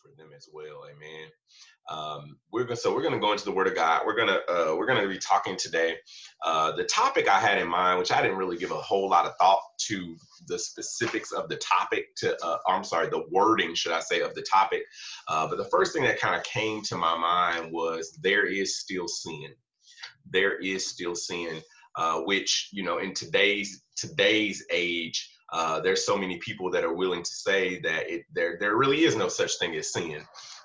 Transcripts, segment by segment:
for them as well. Amen. Um, we're gonna so we're to go into the Word of God. We're gonna uh, we're to be talking today. Uh, the topic I had in mind, which I didn't really give a whole lot of thought to the specifics of the topic. To uh, I'm sorry, the wording, should I say, of the topic. Uh, but the first thing that kind of came to my mind was there is still sin. There is still sin, uh, which you know in today's today's age uh, there's so many people that are willing to say that it, there there really is no such thing as sin,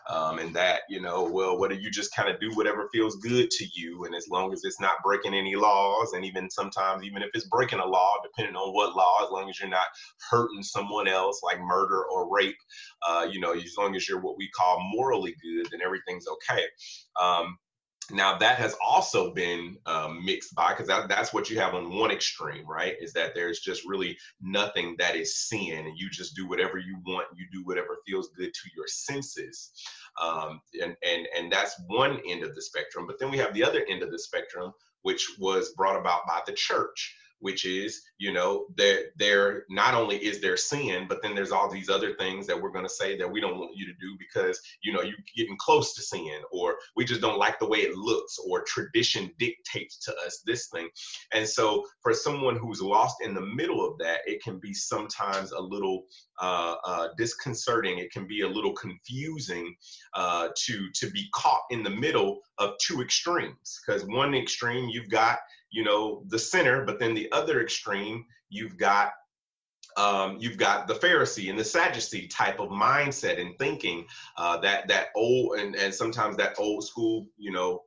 um, and that you know, well, whether you just kind of do whatever feels good to you, and as long as it's not breaking any laws, and even sometimes even if it's breaking a law, depending on what law, as long as you're not hurting someone else like murder or rape, uh, you know, as long as you're what we call morally good, then everything's okay. Um, now that has also been um, mixed by because that, that's what you have on one extreme right is that there's just really nothing that is sin and you just do whatever you want you do whatever feels good to your senses um, and, and and that's one end of the spectrum but then we have the other end of the spectrum which was brought about by the church which is you know there there not only is there sin but then there's all these other things that we're going to say that we don't want you to do because you know you're getting close to sin or we just don't like the way it looks or tradition dictates to us this thing. And so for someone who's lost in the middle of that it can be sometimes a little uh, uh, disconcerting. It can be a little confusing uh, to to be caught in the middle of two extremes. Because one extreme you've got you know the sinner but then the other extreme you've got um, you've got the Pharisee and the Sadducee type of mindset and thinking uh, that that old and, and sometimes that old school, you know,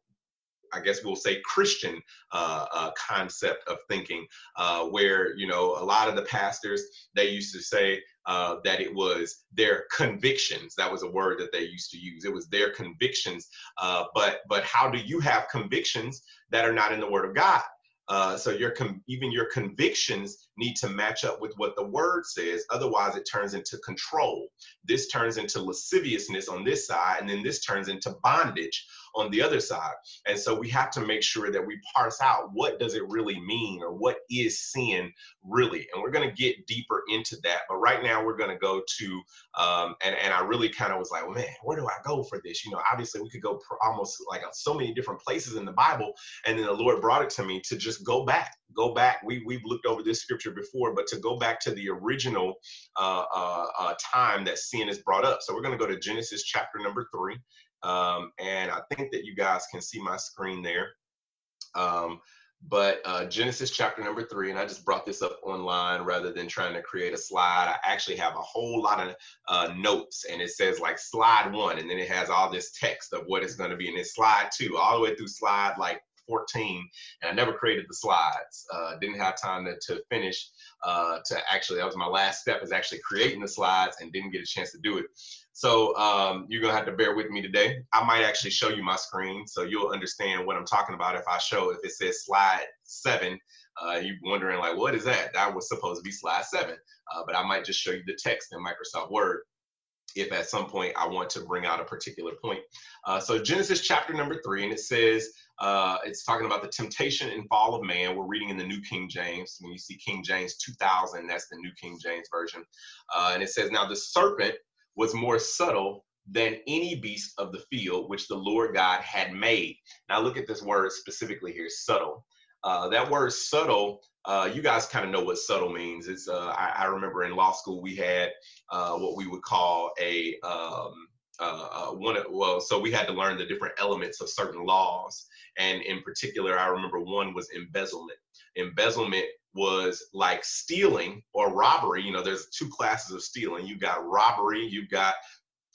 I guess we'll say Christian uh, uh, concept of thinking, uh, where you know a lot of the pastors they used to say uh, that it was their convictions. That was a word that they used to use. It was their convictions. Uh, but but how do you have convictions that are not in the Word of God? Uh, so your com- even your convictions need to match up with what the word says. Otherwise, it turns into control. This turns into lasciviousness on this side, and then this turns into bondage on the other side. And so we have to make sure that we parse out what does it really mean or what is sin really. And we're going to get deeper into that. But right now we're going to go to, um, and, and I really kind of was like, well, man, where do I go for this? You know, obviously we could go almost like so many different places in the Bible. And then the Lord brought it to me to just go back, go back. We, we've looked over this scripture before, but to go back to the original uh, uh, uh, time that sin is brought up. So we're going to go to Genesis chapter number three. Um, and I think that you guys can see my screen there. Um, but uh, Genesis chapter number three, and I just brought this up online rather than trying to create a slide. I actually have a whole lot of uh, notes, and it says like slide one, and then it has all this text of what is going to be in this slide two, all the way through slide like 14, and I never created the slides. Uh, didn't have time to, to finish. Uh, to actually, that was my last step, is actually creating the slides, and didn't get a chance to do it. So um, you're gonna have to bear with me today. I might actually show you my screen so you'll understand what I'm talking about if I show if it says slide seven. Uh, you're wondering like, what is that? That was supposed to be slide seven, uh, but I might just show you the text in Microsoft Word if at some point I want to bring out a particular point. Uh, so Genesis chapter number three, and it says, uh, it's talking about the temptation and fall of man. We're reading in the New King James. When you see King James 2000, that's the New King James Version. Uh, and it says, Now the serpent was more subtle than any beast of the field which the Lord God had made. Now, look at this word specifically here subtle. Uh, that word subtle, uh, you guys kind of know what subtle means. It's uh, I, I, remember in law school we had uh, what we would call a um, uh, uh, one. Well, so we had to learn the different elements of certain laws, and in particular, I remember one was embezzlement. Embezzlement was like stealing or robbery. You know, there's two classes of stealing. You've got robbery, you've got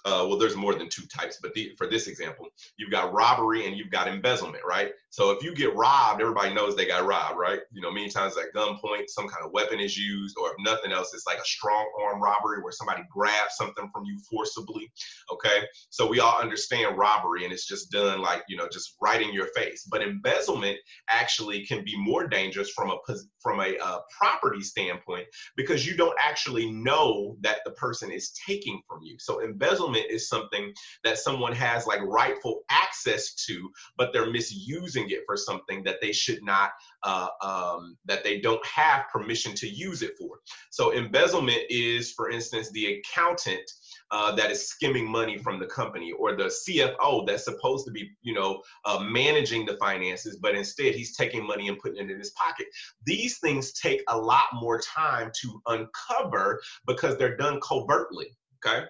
uh, well, there's more than two types, but the, for this example, you've got robbery and you've got embezzlement, right? So if you get robbed, everybody knows they got robbed, right? You know, many times at gunpoint, some kind of weapon is used, or if nothing else, it's like a strong arm robbery where somebody grabs something from you forcibly, okay? So we all understand robbery and it's just done like, you know, just right in your face. But embezzlement actually can be more dangerous from a from a uh, property standpoint because you don't actually know that the person is taking from you. So embezzlement is something that someone has like rightful access to, but they're misusing it for something that they should not, uh, um, that they don't have permission to use it for. So embezzlement is, for instance, the accountant uh, that is skimming money from the company, or the CFO that's supposed to be, you know, uh, managing the finances, but instead he's taking money and putting it in his pocket. These things take a lot more time to uncover because they're done covertly. Okay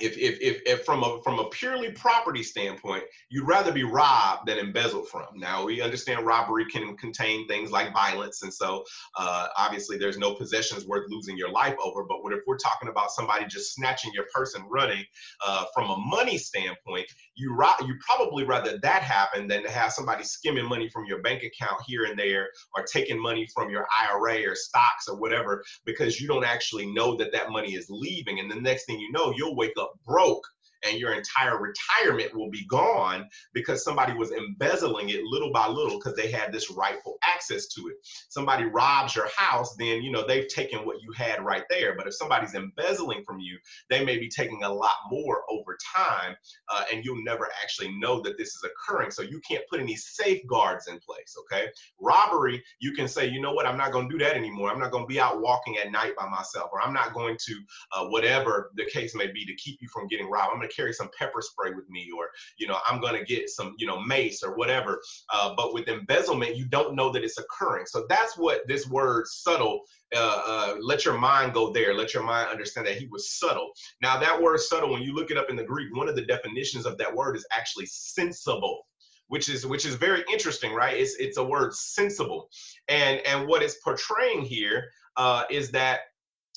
if, if, if, if, from a from a purely property standpoint, you'd rather be robbed than embezzled from. Now we understand robbery can contain things like violence, and so uh, obviously there's no possessions worth losing your life over. But what if we're talking about somebody just snatching your purse and running uh, from a money standpoint? You ro- you probably rather that happen than to have somebody skimming money from your bank account here and there, or taking money from your IRA or stocks or whatever, because you don't actually know that that money is leaving, and the next thing you know, you'll wake up broke and your entire retirement will be gone because somebody was embezzling it little by little because they had this rightful access to it. Somebody robs your house, then you know they've taken what you had right there. But if somebody's embezzling from you, they may be taking a lot more over time, uh, and you'll never actually know that this is occurring. So you can't put any safeguards in place. Okay, robbery, you can say, you know what, I'm not going to do that anymore. I'm not going to be out walking at night by myself, or I'm not going to uh, whatever the case may be to keep you from getting robbed. I'm going to carry some pepper spray with me, or you know, I'm gonna get some, you know, mace or whatever. Uh, but with embezzlement, you don't know that it's occurring. So that's what this word subtle. Uh, uh, let your mind go there. Let your mind understand that he was subtle. Now that word subtle, when you look it up in the Greek, one of the definitions of that word is actually sensible which is which is very interesting, right? It's it's a word sensible, and and what it's portraying here uh, is that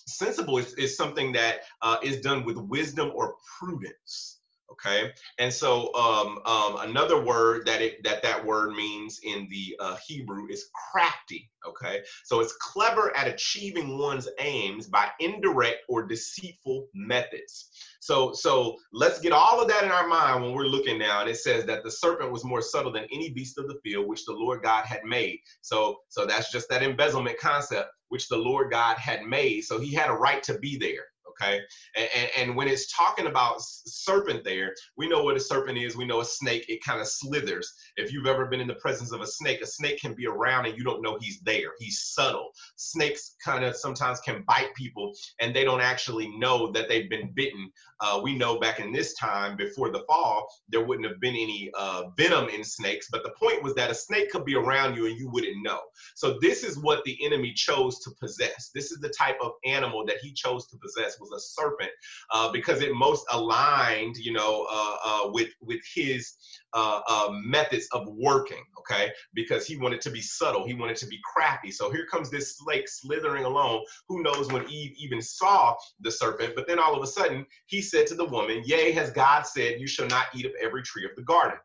sensible is, is something that uh, is done with wisdom or prudence okay? And so um, um, another word that it that that word means in the uh, hebrew is crafty okay? So it's clever at achieving one's aims by indirect or deceitful methods. So so let's get all of that in our mind when we're looking now and it says that the serpent was more subtle than any beast of the field which the lord god had made. So so that's just that embezzlement concept which the lord god had made. So he had a right to be there okay? And, and, when it's talking about serpent there we know what a serpent is we know a snake it kind of slithers. If you've ever been in the presence of a snake a snake can be around and you don't know he's there he's subtle. Snakes kind of sometimes can bite people and they don't actually know that they've been bitten. Uh, we know back in this time before the fall there wouldn't have been any uh, venom in snakes but the point was that a snake could be around you and you wouldn't know. So this is what the enemy chose to possess. This is the type of animal that he chose to possess was a serpent uh, because it most aligned, you know, uh, uh, with with his uh, uh, methods of working. Okay, because he wanted to be subtle, he wanted to be crafty. So here comes this snake slithering along. Who knows when Eve even saw the serpent? But then all of a sudden, he said to the woman, "Yea, has God said, you shall not eat of every tree of the garden."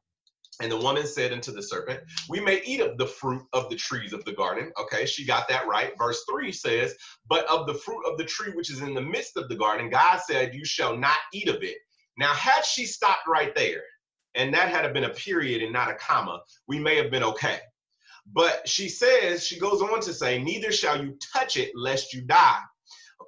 And the woman said unto the serpent, We may eat of the fruit of the trees of the garden. Okay, she got that right. Verse 3 says, But of the fruit of the tree which is in the midst of the garden, God said, You shall not eat of it. Now, had she stopped right there, and that had been a period and not a comma, we may have been okay. But she says, she goes on to say, Neither shall you touch it lest you die.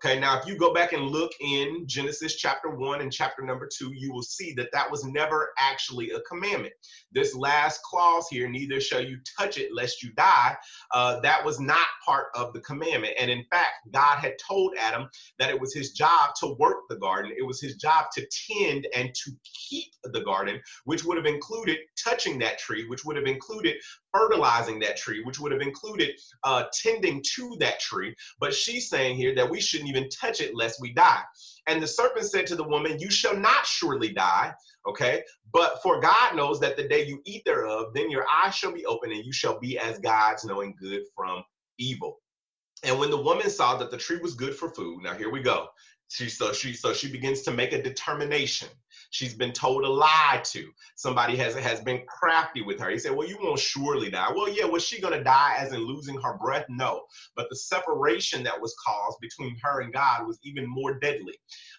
Okay, now if you go back and look in Genesis chapter 1 and chapter number 2, you will see that that was never actually a commandment. This last clause here, neither shall you touch it lest you die, uh, that was not part of the commandment. And in fact, God had told Adam that it was his job to work the garden, it was his job to tend and to keep the garden, which would have included touching that tree, which would have included fertilizing that tree, which would have included uh, tending to that tree. But she's saying here that we shouldn't even touch it lest we die. And the serpent said to the woman, You shall not surely die. Okay. But for God knows that the day you eat thereof, then your eyes shall be open and you shall be as gods, knowing good from evil. And when the woman saw that the tree was good for food, now here we go. She so she so she begins to make a determination. She's been told a lie to. Somebody has has been crafty with her. He said, "Well, you won't surely die." Well, yeah. Was she going to die as in losing her breath? No. But the separation that was caused between her and God was even more deadly.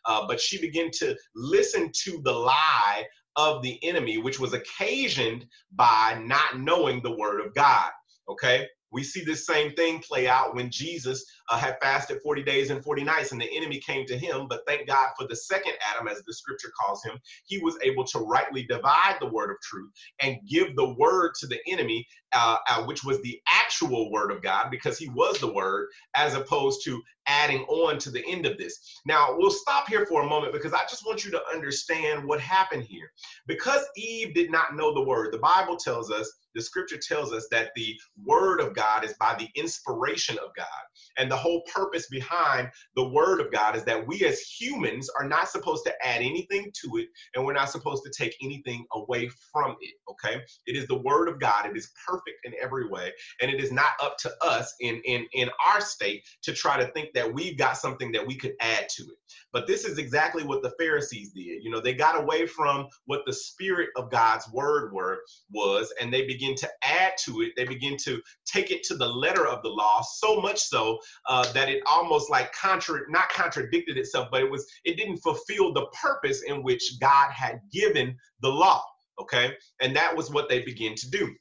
Uh, but she began to listen to the lie of the enemy, which was occasioned by not knowing the word of God. Okay we see this same thing play out when Jesus uh, had fasted 40 days and 40 nights, and the enemy came to him. But thank God for the second Adam, as the scripture calls him, he was able to rightly divide the word of truth and give the word to the enemy, uh, uh, which was the actual word of God, because he was the word, as opposed to adding on to the end of this. Now, we'll stop here for a moment because I just want you to understand what happened here. Because Eve did not know the word, the Bible tells us the scripture tells us that the word of God is by the inspiration of God. And the whole purpose behind the word of God is that we as humans are not supposed to add anything to it and we're not supposed to take anything away from it. Okay. It is the word of God. It is perfect in every way. And it is not up to us in, in, in our state to try to think that we've got something that we could add to it. But this is exactly what the Pharisees did. You know, they got away from what the spirit of God's word were was, and they begin to add to it. They begin to take it to the letter of the law, so much so uh, that it almost like contra- not contradicted itself, but it was it didn't fulfill the purpose in which God had given the law. Okay, and that was what they began to do.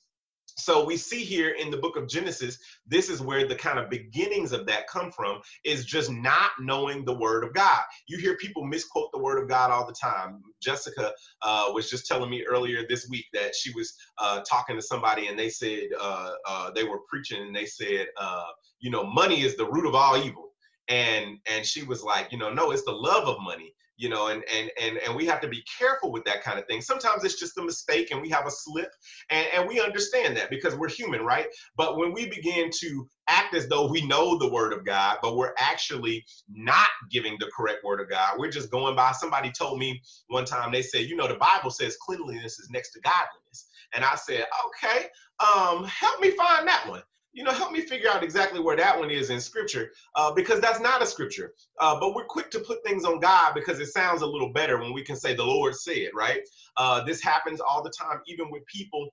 So we see here in the book of Genesis, this is where the kind of beginnings of that come from, is just not knowing the word of God. You hear people misquote the word of God all the time. Jessica uh, was just telling me earlier this week that she was uh, talking to somebody and they said uh, uh they were preaching and they said, uh, you know, money is the root of all evil. And and she was like, you know, no, it's the love of money you know and and and and we have to be careful with that kind of thing. Sometimes it's just a mistake and we have a slip and and we understand that because we're human right? But when we begin to act as though we know the word of god but we're actually not giving the correct word of god we're just going by somebody told me one time they said you know the bible says cleanliness is next to godliness. And i said okay um help me find that one you know, help me figure out exactly where that one is in scripture, uh, because that's not a scripture. Uh, but we're quick to put things on God because it sounds a little better when we can say the Lord said, right? Uh, this happens all the time, even with people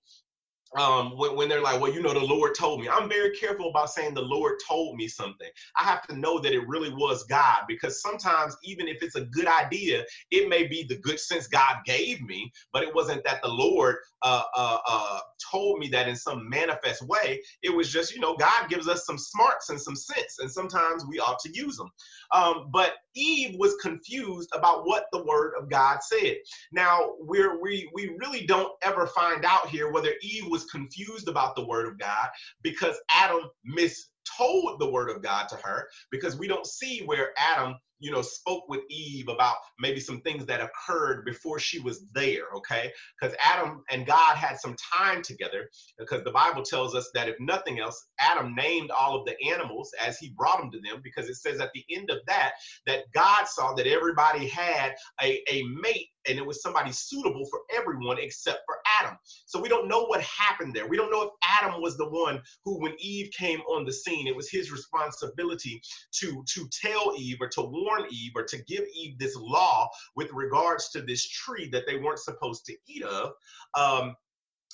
um, when, when they're like, well, you know, the Lord told me. I'm very careful about saying the Lord told me something. I have to know that it really was God because sometimes, even if it's a good idea, it may be the good sense God gave me, but it wasn't that the Lord uh, uh, uh, told me that in some manifest way. It was just, you know, God gives us some smarts and some sense, and sometimes we ought to use them. Um, but Eve was confused about what the Word of God said. Now, we're, we we really don't ever find out here whether Eve was confused about the Word of God because Adam mistold the Word of God to her, because we don't see where Adam you know, spoke with Eve about maybe some things that occurred before she was there, okay? Because Adam and God had some time together, because the Bible tells us that if nothing else, Adam named all of the animals as he brought them to them, because it says at the end of that, that God saw that everybody had a, a mate and it was somebody suitable for everyone except for Adam. So we don't know what happened there. We don't know if Adam was the one who, when Eve came on the scene, it was his responsibility to, to tell Eve or to warn Eve or to give Eve this law with regards to this tree that they weren't supposed to eat of. Um,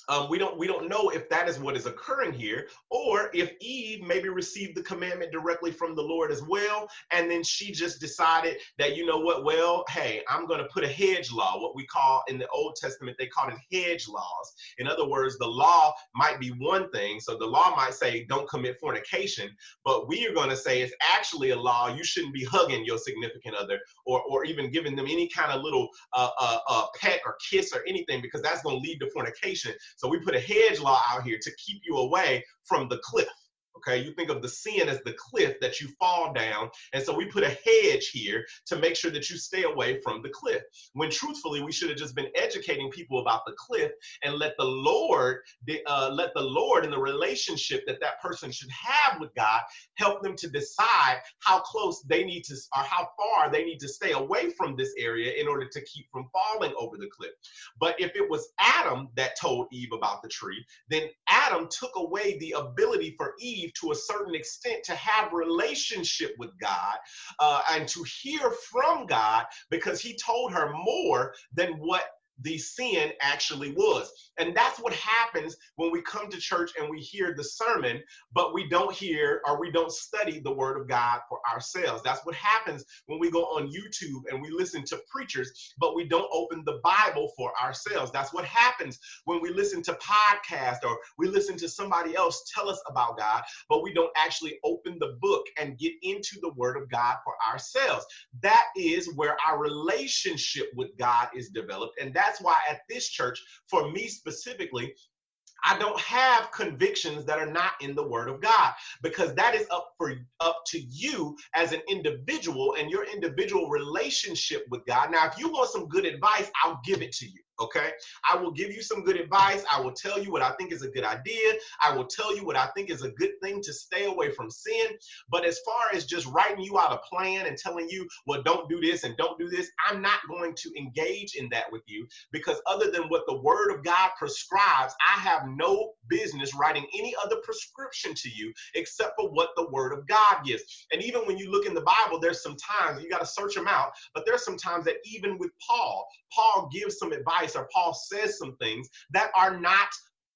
um, we don't we don't know if that is what is occurring here, or if Eve maybe received the commandment directly from the Lord as well, and then she just decided that you know what, well, hey, I'm going to put a hedge law, what we call in the Old Testament they called it hedge laws. In other words, the law might be one thing, so the law might say don't commit fornication, but we are going to say it's actually a law you shouldn't be hugging your significant other or or even giving them any kind of little uh, uh, uh, pet or kiss or anything because that's going to lead to fornication. So we put a hedge law out here to keep you away from the cliff. Okay, you think of the sin as the cliff that you fall down. And so we put a hedge here to make sure that you stay away from the cliff. When truthfully, we should have just been educating people about the cliff and let the Lord, uh, let the Lord in the relationship that that person should have with God help them to decide how close they need to, or how far they need to stay away from this area in order to keep from falling over the cliff. But if it was Adam that told Eve about the tree, then Adam took away the ability for Eve to a certain extent to have relationship with God uh, and to hear from God because he told her more than what the sin actually was. And that's what happens when we come to church and we hear the sermon, but we don't hear or we don't study the word of God for ourselves. That's what happens when we go on YouTube and we listen to preachers, but we don't open the Bible for ourselves. That's what happens when we listen to podcasts or we listen to somebody else tell us about God, but we don't actually open the book and get into the word of God for ourselves. That is where our relationship with God is developed. And that's why at this church, for me specifically, I don't have convictions that are not in the word of God because that is up for up to you as an individual and your individual relationship with God. Now, if you want some good advice, I'll give it to you. Okay. I will give you some good advice. I will tell you what I think is a good idea. I will tell you what I think is a good thing to stay away from sin. But as far as just writing you out a plan and telling you, well, don't do this and don't do this, I'm not going to engage in that with you because other than what the word of God prescribes, I have no business writing any other prescription to you except for what the word of God gives. And even when you look in the Bible, there's some times you got to search them out, but there's some times that even with Paul, Paul gives some advice advice or Paul says some things that are not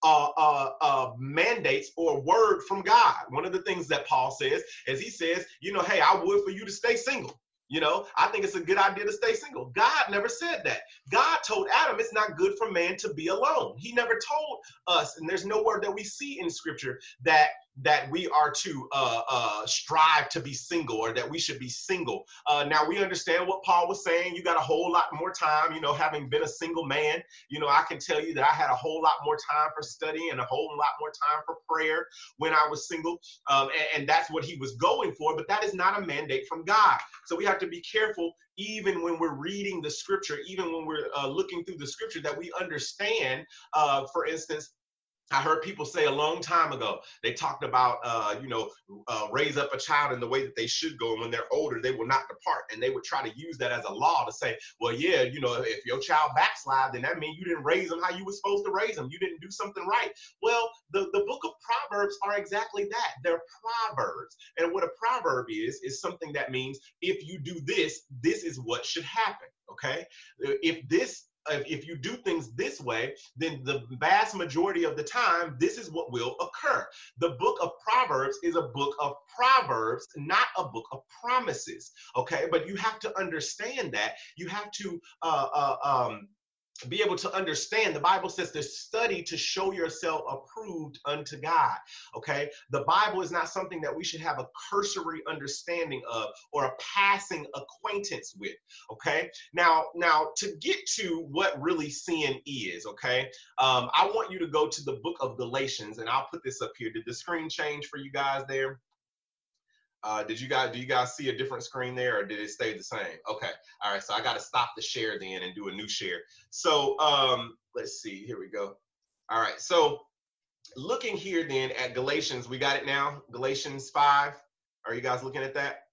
uh, uh, uh, mandates or word from God. One of the things that Paul says is he says, you know, hey, I would for you to stay single. You know, I think it's a good idea to stay single. God never said that. God told Adam it's not good for man to be alone. He never told us, and there's no word that we see in scripture that that we are to uh, uh, strive to be single or that we should be single. Uh, now we understand what Paul was saying. You got a whole lot more time, you know, having been a single man. You know, I can tell you that I had a whole lot more time for study and a whole lot more time for prayer when I was single. Um, and, and that's what he was going for, but that is not a mandate from God. So we have to be careful even when we're reading the scripture, even when we're uh, looking through the scripture, that we understand, uh, for instance, I heard people say a long time ago, they talked about, uh, you know, uh, raise up a child in the way that they should go. And when they're older, they will not depart. And they would try to use that as a law to say, well, yeah, you know, if your child backslide, then that means you didn't raise them how you were supposed to raise them. You didn't do something right. Well, the, the book of Proverbs are exactly that. They're proverbs. And what a proverb is, is something that means if you do this, this is what should happen. Okay. If this if you do things this way, then the vast majority of the time, this is what will occur. The book of Proverbs is a book of Proverbs, not a book of promises. Okay, but you have to understand that. You have to uh, uh, um, be able to understand. The bible says to study to show yourself approved unto god okay? The bible is not something that we should have a cursory understanding of or a passing acquaintance with okay? Now now to get to what really sin is okay um, i want you to go to the book of galatians and i'll put this up here. Did the screen change for you guys there uh, did you guys do you guys see a different screen there or did it stay the same? Okay. All right. So I got to stop the share then and do a new share. So um, let's see. Here we go. All right. So looking here then at Galatians, we got it now. Galatians 5. Are you guys looking at that?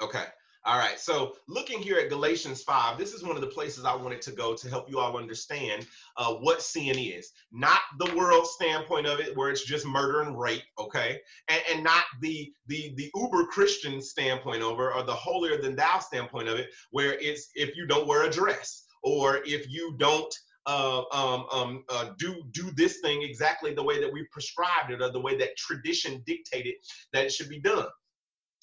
Okay. All right, so looking here at Galatians 5, this is one of the places I wanted to go to help you all understand uh, what sin is. Not the world standpoint of it, where it's just murder and rape, okay? And, and not the, the, the uber Christian standpoint over, or the holier than thou standpoint of it, where it's if you don't wear a dress, or if you don't uh, um, um, uh, do do this thing exactly the way that we prescribed it or the way that tradition dictated that it should be done.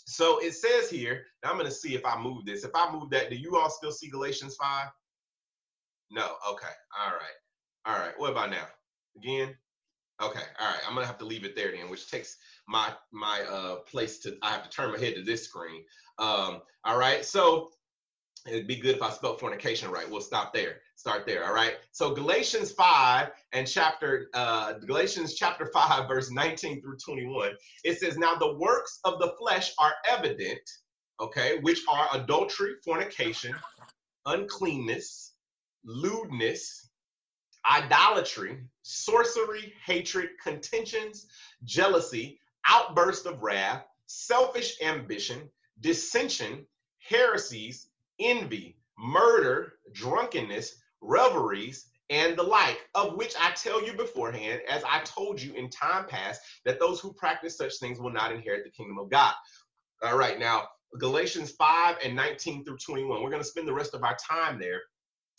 So it says here, I'm going to see if I move this. If I move that, do you all still see Galatians 5? No. Okay. All right. All right. What about now? Again? Okay. All right. I'm going to have to leave it there then, which takes my my uh place to I have to turn my head to this screen. Um all right. So it'd be good if I spelled fornication right. We'll stop there start there all right so galatians 5 and chapter uh, galatians chapter 5 verse 19 through 21 it says now the works of the flesh are evident okay which are adultery fornication uncleanness lewdness idolatry sorcery hatred contentions jealousy outburst of wrath selfish ambition dissension heresies envy murder drunkenness revelries, and the like, of which I tell you beforehand, as I told you in time past, that those who practice such things will not inherit the kingdom of God. All right, now, Galatians 5 and 19 through 21. We're going to spend the rest of our time there.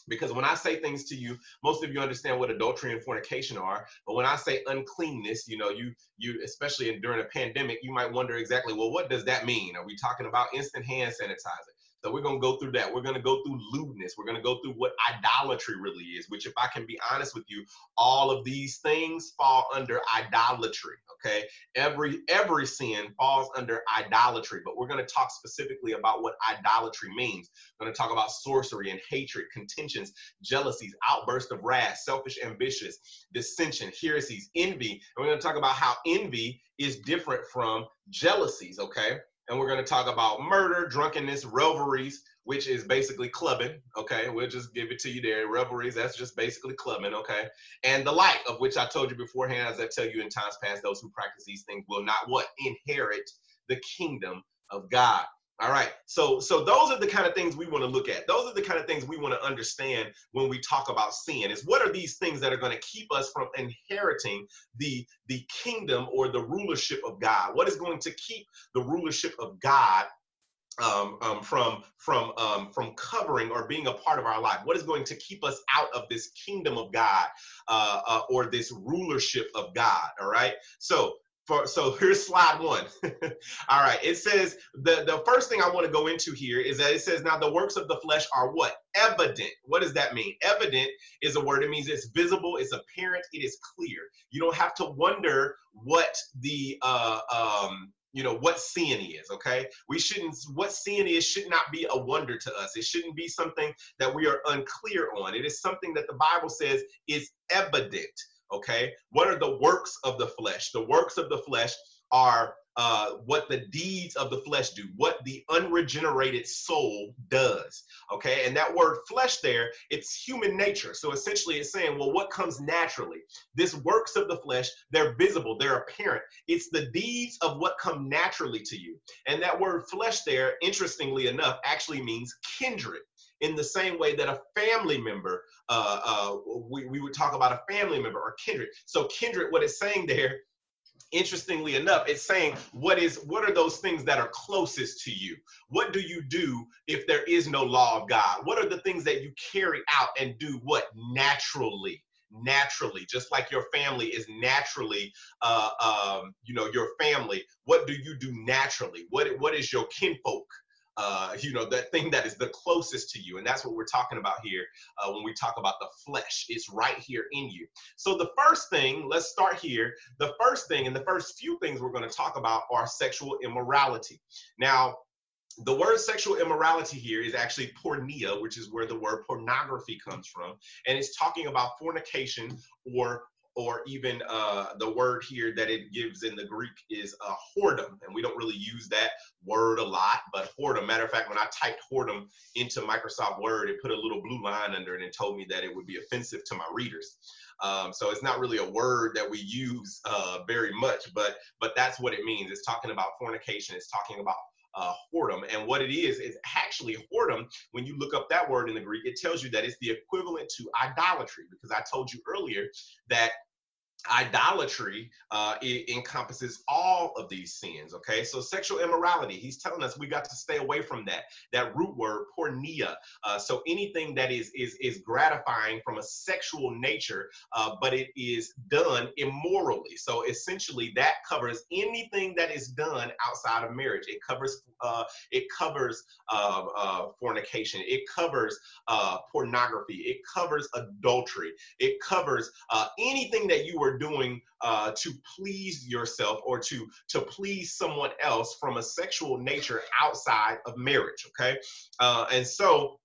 because when I say things to you, most of you understand what adultery and fornication are. But when I say uncleanness, you know, you you especially during a pandemic, you might wonder exactly, well, what does that mean? Are we talking about instant hand sanitizer? So we're going to go through that. We're going to go through lewdness. We're going to go through what idolatry really is, which, if I can be honest with you, all of these things fall under idolatry. Okay. Every every sin falls under idolatry, but we're going to talk specifically about what idolatry means. We're going to talk about sorcery and hatred, contentions, jealousies, outbursts of wrath, selfish ambitious, dissension, heresies, envy. And we're going to talk about how envy is different from jealousies. Okay and we're going to talk about murder, drunkenness, revelries, which is basically clubbing. Okay, we'll just give it to you there. Revelries, that's just basically clubbing. Okay, and the like of which I told you beforehand, as I tell you in times past, those who practice these things will not what inherit the kingdom of God. All right. So so those are the kind of things we want to look at. Those are the kind of things we want to understand when we talk about sin. Is what are these things that are going to keep us from inheriting the the kingdom or the rulership of God? What is going to keep the rulership of God um, um, from from um, from covering or being a part of our life? What is going to keep us out of this kingdom of God uh, uh, or this rulership of God? All right. So for so here's slide one. All right it says the the first thing i want to go into here is that it says now the works of the flesh are what? Evident. What does that mean? Evident is a word it means it's visible it's apparent it is clear. You don't have to wonder what the uh um you know what sin is okay? We shouldn't what sin is should not be a wonder to us. It shouldn't be something that we are unclear on. It is something that the bible says is evident Okay. What are the works of the flesh? The works of the flesh are uh, what the deeds of the flesh do, what the unregenerated soul does. Okay, and that word flesh there, it's human nature. So essentially, it's saying, well, what comes naturally? This works of the flesh, they're visible, they're apparent. It's the deeds of what come naturally to you. And that word flesh there, interestingly enough, actually means kindred in the same way that a family member, uh, uh, we, we would talk about a family member or kindred. So kindred, what it's saying there, interestingly enough, it's saying what is what are those things that are closest to you? What do you do if there is no law of God? What are the things that you carry out and do what naturally? naturally just like your family is naturally uh, um, you know your family what do you do naturally what what is your kinfolk uh, you know, that thing that is the closest to you. And that's what we're talking about here uh, when we talk about the flesh. It's right here in you. So, the first thing, let's start here. The first thing and the first few things we're going to talk about are sexual immorality. Now, the word sexual immorality here is actually porneia, which is where the word pornography comes from. And it's talking about fornication or or even uh, the word here that it gives in the Greek is uh, whoredom. And we don't really use that word a lot, but whoredom. Matter of fact, when I typed whoredom into Microsoft Word, it put a little blue line under it and told me that it would be offensive to my readers. Um, so it's not really a word that we use uh, very much, but but that's what it means. It's talking about fornication. It's talking about uh, whoredom. And what it is, is actually whoredom. When you look up that word in the Greek, it tells you that it's the equivalent to idolatry, because I told you earlier that idolatry uh, encompasses all of these sins okay? So sexual immorality he's telling us we got to stay away from that that root word porneia uh, so anything that is is is gratifying from a sexual nature uh, but it is done immorally. So essentially that covers anything that is done outside of marriage. It covers uh, it covers uh, uh, fornication. It covers pornography. It covers adultery. It covers anything that you were doing uh, to please yourself or to to please someone else from a sexual nature outside of marriage okay? Uh, and so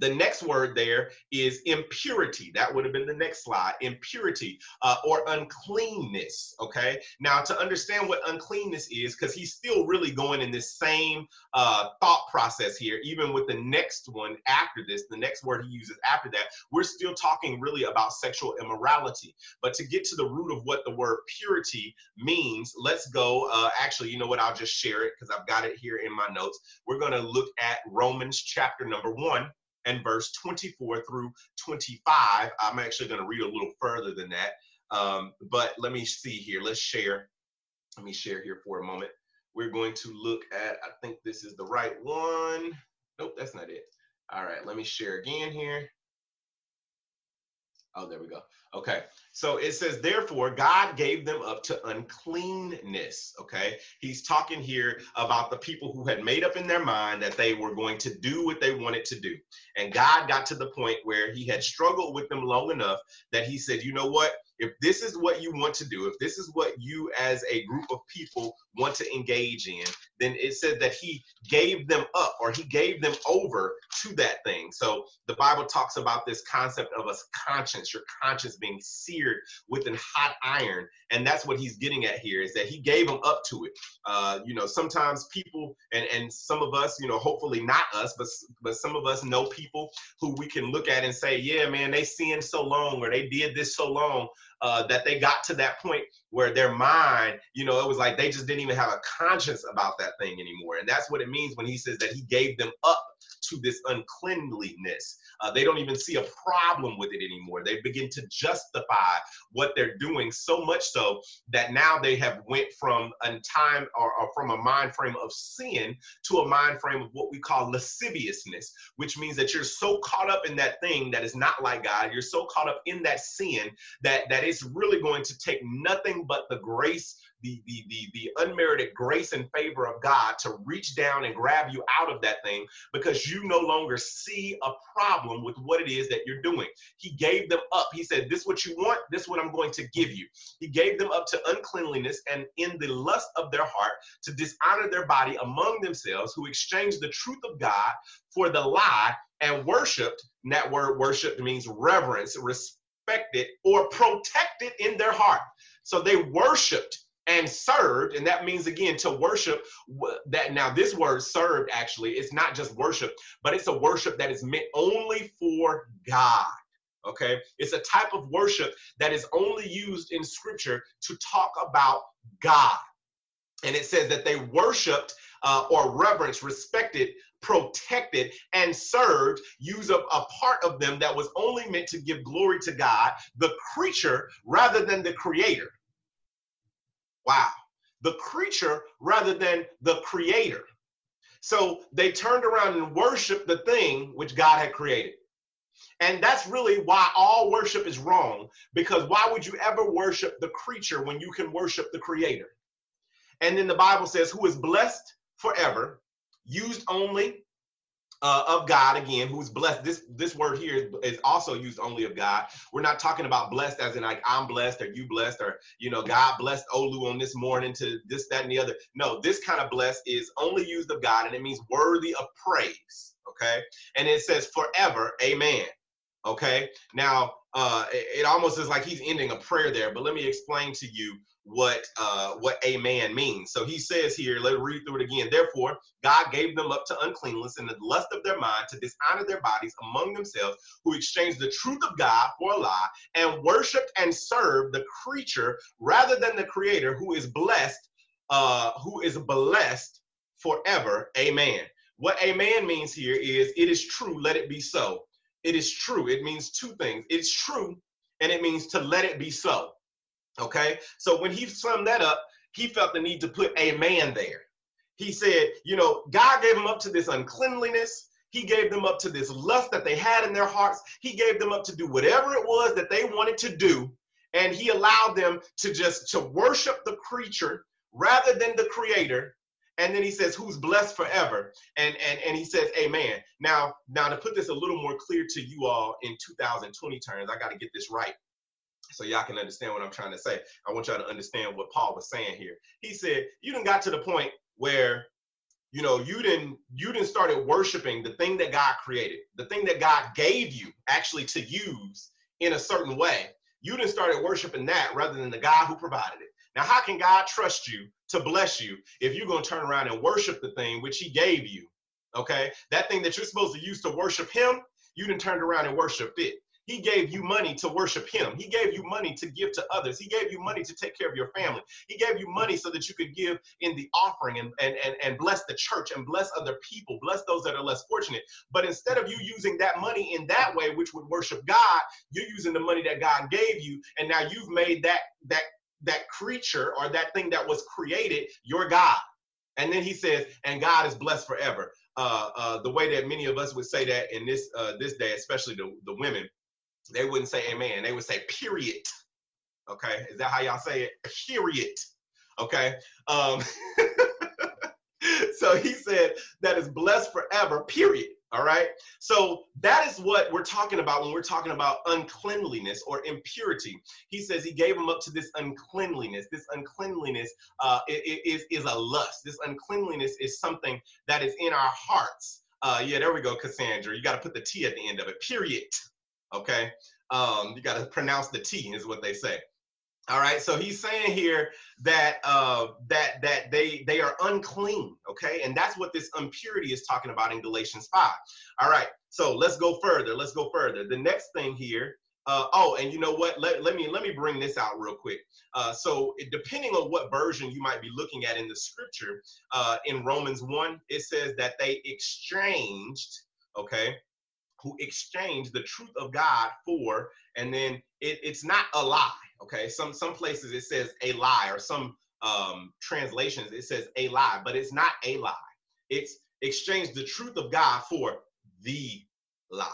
the next word there is impurity. That would have been the next slide. Impurity uh, or uncleanness. Okay. Now, to understand what uncleanness is, because he's still really going in this same uh, thought process here, even with the next one after this, the next word he uses after that, we're still talking really about sexual immorality. But to get to the root of what the word purity means, let's go. Uh, actually, you know what? I'll just share it because I've got it here in my notes. We're going to look at Romans chapter number one and verse 24 through 25. I'm actually going to read a little further than that. Um, but let me see here. Let's share. Let me share here for a moment. We're going to look at, I think this is the right one. Nope, that's not it. All right, let me share again here. Oh, there we go. Okay. So it says, therefore, God gave them up to uncleanness. Okay. He's talking here about the people who had made up in their mind that they were going to do what they wanted to do. And God got to the point where he had struggled with them long enough that he said, you know what? If this is what you want to do, if this is what you as a group of people want to engage in, then it says that he gave them up or he gave them over to that thing. So the Bible talks about this concept of a conscience, your conscience being seared with an hot iron. And that's what he's getting at here is that he gave them up to it. Uh, you know, sometimes people and, and some of us, you know, hopefully not us, but but some of us know people who we can look at and say, yeah, man, they sinned so long or they did this so long uh, that they got to that point where their mind, you know, it was like they just didn't even have a conscience about that thing anymore. And that's what it means when he says that he gave them up to this uncleanliness. Uh, they don't even see a problem with it anymore. They begin to justify what they're doing so much so that now they have went from a time or, or from a mind frame of sin to a mind frame of what we call lasciviousness, which means that you're so caught up in that thing that is not like God. You're so caught up in that sin that that it's really going to take nothing but the grace the, the, the, the unmerited grace and favor of God to reach down and grab you out of that thing because you no longer see a problem with what it is that you're doing. He gave them up. He said, This is what you want, this is what I'm going to give you. He gave them up to uncleanliness and in the lust of their heart to dishonor their body among themselves, who exchanged the truth of God for the lie and worshiped. And that word worship means reverence, respected, or protected in their heart. So they worshiped and served and that means again to worship that now this word served actually it's not just worship but it's a worship that is meant only for god okay? It's a type of worship that is only used in scripture to talk about god. And it says that they worshiped uh, or reverenced respected protected and served use a, a part of them that was only meant to give glory to god the creature rather than the creator Wow. The creature rather than the creator. So they turned around and worshiped the thing which God had created. And that's really why all worship is wrong, because why would you ever worship the creature when you can worship the creator? And then the Bible says, who is blessed forever, used only uh, of God again, who's blessed. This this word here is also used only of God. We're not talking about blessed as in like I'm blessed or you blessed or you know God blessed Olu on this morning to this that and the other. No, this kind of blessed is only used of God, and it means worthy of praise. Okay, and it says forever, Amen. Okay, now uh, it, it almost is like he's ending a prayer there, but let me explain to you what uh, what amen means. So he says here, let me read through it again. Therefore, God gave them up to uncleanness and the lust of their mind to dishonor their bodies among themselves, who exchanged the truth of God for a lie and worshiped and served the creature rather than the creator who is blessed, uh, who is blessed forever. Amen. What amen means here is it is true, let it be so. It is true. It means two things. It's true, and it means to let it be so. Okay, so when he summed that up, he felt the need to put amen there. He said, you know, God gave them up to this uncleanliness. He gave them up to this lust that they had in their hearts. He gave them up to do whatever it was that they wanted to do. And he allowed them to just to worship the creature rather than the creator. And then he says, who's blessed forever. And, and, and he says, amen. Now, now to put this a little more clear to you all in 2020 terms, I got to get this right so y'all can understand what I'm trying to say. I want y'all to understand what Paul was saying here. He said, you didn't got to the point where, you know, you didn't you didn't started worshiping the thing that God created, the thing that God gave you actually to use in a certain way. You didn't started worshiping that rather than the God who provided it. Now, how can God trust you to bless you if you're going to turn around and worship the thing which He gave you? Okay, that thing that you're supposed to use to worship Him, you didn't turn around and worship it. He gave you money to worship him. He gave you money to give to others. He gave you money to take care of your family. He gave you money so that you could give in the offering and, and, and, and bless the church and bless other people, bless those that are less fortunate. But instead of you using that money in that way, which would worship God, you're using the money that God gave you, and now you've made that that that creature or that thing that was created your God. And then he says, and God is blessed forever. Uh, uh, the way that many of us would say that in this uh, this day, especially the, the women, they wouldn't say amen. They would say period. Okay, is that how y'all say it? Period. Okay. Um, so he said that is blessed forever, period. All right. So that is what we're talking about when we're talking about uncleanliness or impurity. He says he gave him up to this uncleanliness. This uncleanliness uh, is, is a lust. This uncleanliness is something that is in our hearts. Uh, yeah, there we go, Cassandra. You got to put the T at the end of it, period. Okay. Um, you got to pronounce the T, is what they say. All right, so he's saying here that uh, that that they they are unclean, okay, and that's what this impurity is talking about in Galatians five. All right, so let's go further. Let's go further. The next thing here. Uh, oh, and you know what? Let, let me let me bring this out real quick. Uh, so depending on what version you might be looking at in the scripture, uh, in Romans one, it says that they exchanged, okay, who exchange the truth of God for, and then it, it's not a lie Okay, some some places it says a lie, or some um, translations it says a lie, but it's not a lie. It's exchange the truth of God for the lie.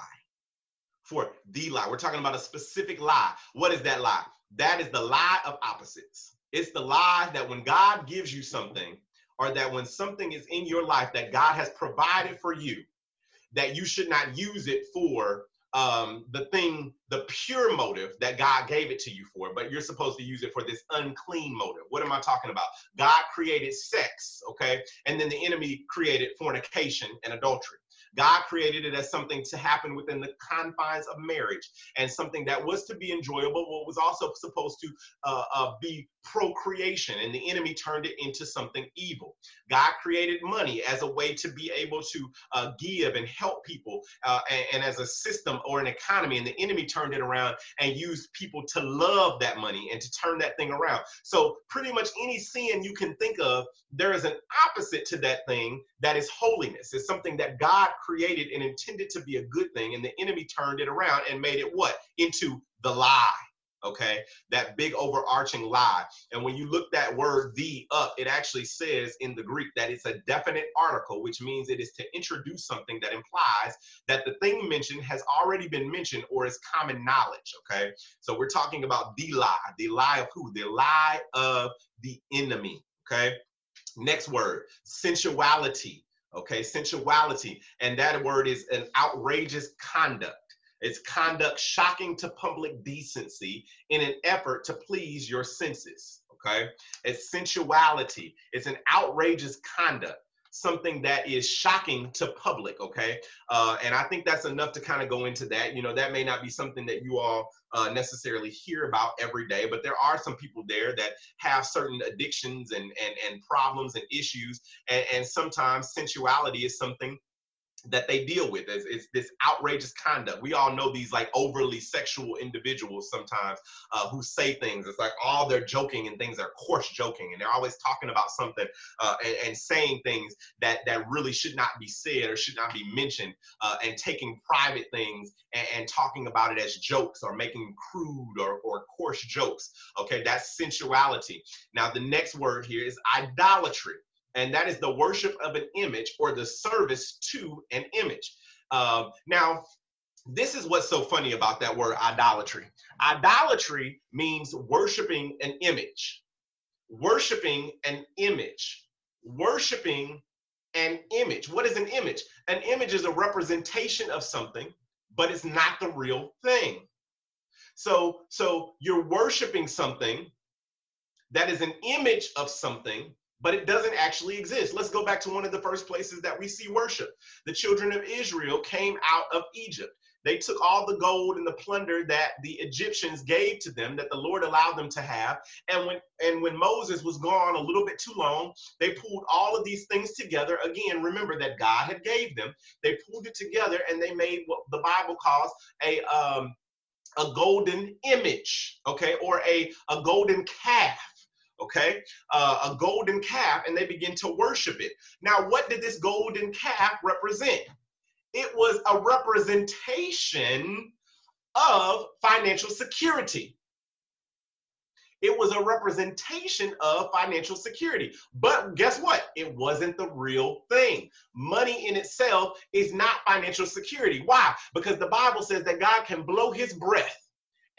For the lie. We're talking about a specific lie. What is that lie? That is the lie of opposites. It's the lie that when God gives you something, or that when something is in your life that God has provided for you, that you should not use it for um, the thing, the pure motive that God gave it to you for, but you're supposed to use it for this unclean motive. What am I talking about? God created sex, okay? And then the enemy created fornication and adultery. God created it as something to happen within the confines of marriage and something that was to be enjoyable, but was also supposed to uh, uh, be procreation. And the enemy turned it into something evil. God created money as a way to be able to uh, give and help people uh, and, and as a system or an economy. And the enemy turned it around and used people to love that money and to turn that thing around. So, pretty much any sin you can think of, there is an opposite to that thing that is holiness. It's something that God created and intended to be a good thing, and the enemy turned it around and made it what? Into the lie. Okay, that big overarching lie. And when you look that word the up, it actually says in the Greek that it's a definite article, which means it is to introduce something that implies that the thing mentioned has already been mentioned or is common knowledge. Okay, so we're talking about the lie, the lie of who? The lie of the enemy. Okay, next word sensuality okay sensuality and that word is an outrageous conduct it's conduct shocking to public decency in an effort to please your senses okay? It's sensuality. It's an outrageous conduct something that is shocking to public okay? Uh, and i think that's enough to kind of go into that. You know that may not be something that you all uh, necessarily hear about every day but there are some people there that have certain addictions and and, and problems and issues and, and sometimes sensuality is something that they deal with is, is this outrageous conduct. We all know these like overly sexual individuals sometimes uh, who say things. It's like all they're joking and things are coarse joking, and they're always talking about something uh, and, and, saying things that that really should not be said or should not be mentioned, uh, and taking private things and, and, talking about it as jokes or making crude or, or coarse jokes. Okay, that's sensuality. Now the next word here is idolatry and that is the worship of an image or the service to an image. Uh, now, this is what's so funny about that word idolatry. Idolatry means worshiping an image, worshiping an image, worshiping an image. What is an image? An image is a representation of something, but it's not the real thing. So, so you're worshiping something that is an image of something, but it doesn't actually exist. Let's go back to one of the first places that we see worship. The children of Israel came out of Egypt. They took all the gold and the plunder that the Egyptians gave to them, that the Lord allowed them to have. And when and when Moses was gone a little bit too long, they pulled all of these things together. Again, remember that God had gave them. They pulled it together and they made what the Bible calls a um, a golden image, okay, or a, a golden calf okay, uh, a golden calf, and they begin to worship it. Now, what did this golden calf represent? It was a representation of financial security. It was a representation of financial security. But guess what? It wasn't the real thing. Money in itself is not financial security. Why? Because the Bible says that God can blow his breath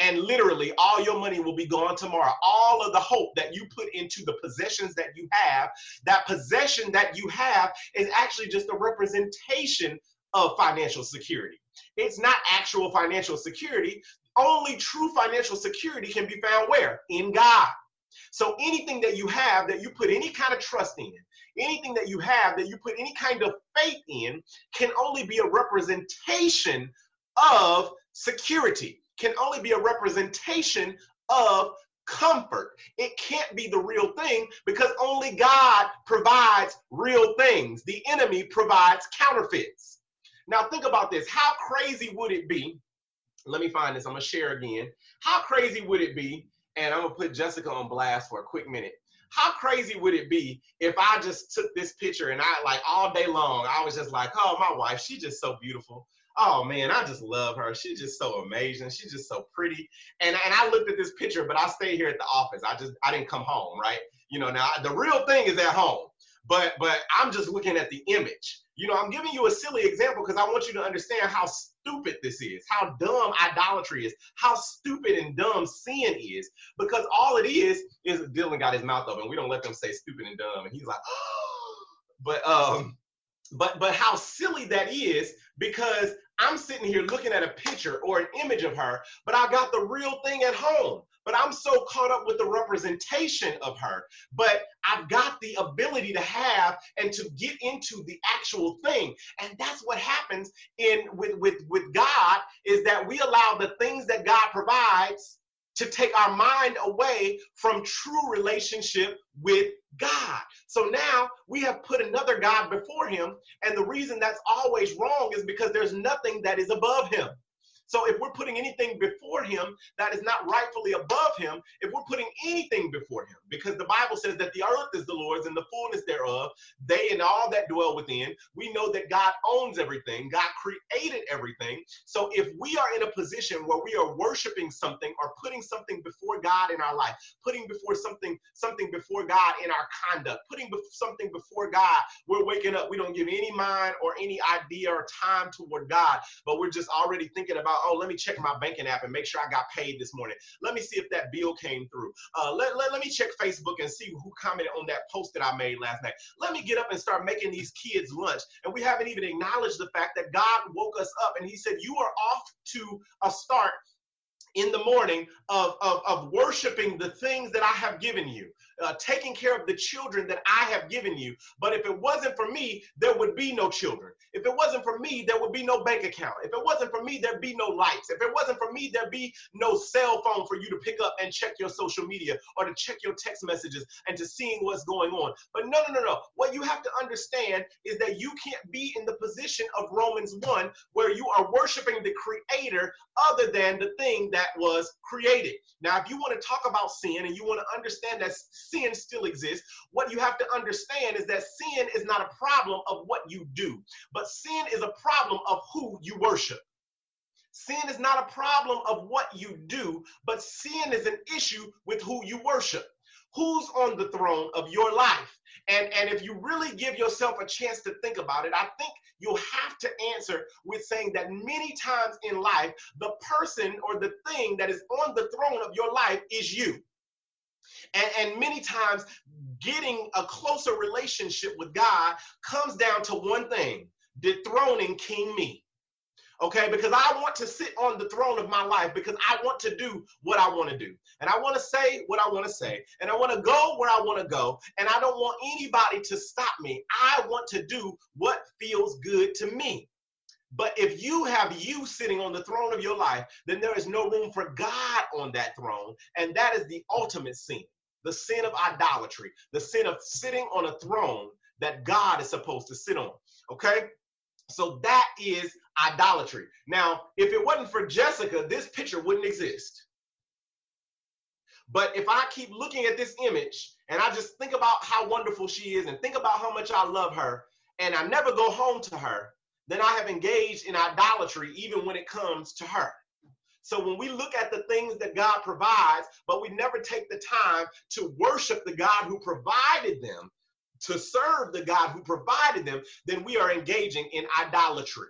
and literally all your money will be gone tomorrow. All of the hope that you put into the possessions that you have, that possession that you have is actually just a representation of financial security. It's not actual financial security. Only true financial security can be found where? In God. So anything that you have that you put any kind of trust in, anything that you have that you put any kind of faith in, can only be a representation of security, can only be a representation of comfort. It can't be the real thing because only God provides real things. The enemy provides counterfeits. Now, think about this. How crazy would it be? Let me find this. I'm going to share again. How crazy would it be? And I'm going to put Jessica on blast for a quick minute. How crazy would it be if I just took this picture and I, like, all day long, I was just like, oh, my wife, she's just so beautiful. Oh man, I just love her. She's just so amazing. She's just so pretty. And and I looked at this picture, but I stayed here at the office. I just I didn't come home, right? You know, now the real thing is at home. But but I'm just looking at the image. You know, I'm giving you a silly example because I want you to understand how stupid this is, how dumb idolatry is, how stupid and dumb sin is. Because all it is is Dylan got his mouth open. We don't let them say stupid and dumb, and he's like, oh. but um, but but how silly that is because I'm sitting here looking at a picture or an image of her, but I got the real thing at home. But I'm so caught up with the representation of her. But I've got the ability to have and to get into the actual thing. And that's what happens in with with with God is that we allow the things that God provides to take our mind away from true relationship with God. So now we have put another God before him. And the reason that's always wrong is because there's nothing that is above him. So if we're putting anything before him that is not rightfully above him, if we're putting anything before him, because the Bible says that the earth is the Lord's and the fullness thereof, they and all that dwell within, we know that God owns everything, God created everything. So if we are in a position where we are worshiping something or putting something before God in our life, putting before something something before God in our conduct, putting something before God, we're waking up, we don't give any mind or any idea or time toward God, but we're just already thinking about oh, let me check my banking app and make sure I got paid this morning. Let me see if that bill came through. Uh, let, let, let me check Facebook and see who commented on that post that I made last night. Let me get up and start making these kids lunch. And we haven't even acknowledged the fact that God woke us up and He said, You are off to a start in the morning of, of, of worshiping the things that I have given you, uh, taking care of the children that I have given you. But if it wasn't for me, there would be no children. If it wasn't for me, there would be no bank account. If it wasn't for me, there'd be no lights. If it wasn't for me, there'd be no cell phone for you to pick up and check your social media or to check your text messages and to seeing what's going on. But no, no, no, no. What you have to understand is that you can't be in the position of Romans 1 where you are worshiping the creator other than the thing that was created. Now, if you want to talk about sin and you want to understand that sin still exists, what you have to understand is that sin is not a problem of what you do, but sin is a problem of who you worship. Sin is not a problem of what you do, but sin is an issue with who you worship who's on the throne of your life. And, and if you really give yourself a chance to think about it, I think you'll have to answer with saying that many times in life, the person or the thing that is on the throne of your life is you. And, and many times, getting a closer relationship with God comes down to one thing dethroning King Me okay? Because I want to sit on the throne of my life because I want to do what I want to do. And I want to say what I want to say. And I want to go where I want to go. And I don't want anybody to stop me. I want to do what feels good to me. But if you have you sitting on the throne of your life, then there is no room for God on that throne. And that is the ultimate sin the sin of idolatry, the sin of sitting on a throne that God is supposed to sit on. Okay? So that is idolatry. Now, if it wasn't for Jessica, this picture wouldn't exist. But if I keep looking at this image and I just think about how wonderful she is and think about how much I love her and I never go home to her, then I have engaged in idolatry even when it comes to her. So when we look at the things that God provides, but we never take the time to worship the God who provided them, to serve the God who provided them, then we are engaging in idolatry.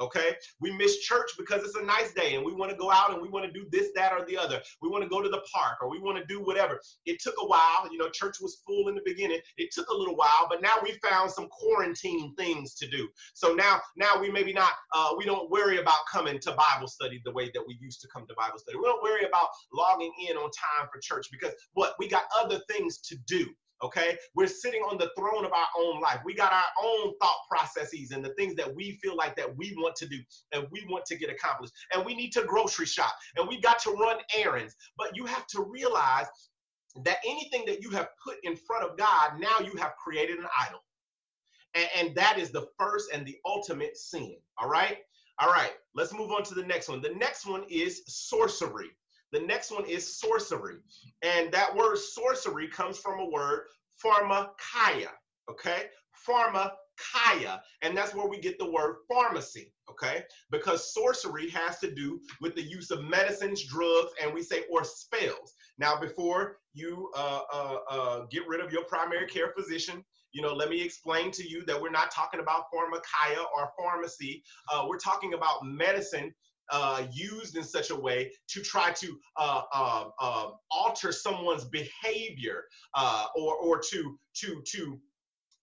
Okay, we miss church because it's a nice day and we want to go out and we want to do this, that, or the other. We want to go to the park or we want to do whatever. It took a while. You know, church was full in the beginning. It took a little while, but now we found some quarantine things to do. So now, now we maybe not, uh, we don't worry about coming to Bible study the way that we used to come to Bible study. We don't worry about logging in on time for church because what we got other things to do okay? We're sitting on the throne of our own life. We got our own thought processes and the things that we feel like that we want to do and we want to get accomplished. And we need to grocery shop and we got to run errands. But you have to realize that anything that you have put in front of God, now you have created an idol. And, and that is the first and the ultimate sin. All right? All right, let's move on to the next one. The next one is sorcery. The next one is sorcery. And that word sorcery comes from a word pharmakia, okay? Pharmakia. And that's where we get the word pharmacy, okay? Because sorcery has to do with the use of medicines, drugs, and we say, or spells. Now, before you uh, uh, uh, get rid of your primary care physician, you know, let me explain to you that we're not talking about pharmakia or pharmacy. Uh, we're talking about medicine uh, used in such a way to try to uh, uh, alter someone's behavior uh, or, or to, to, to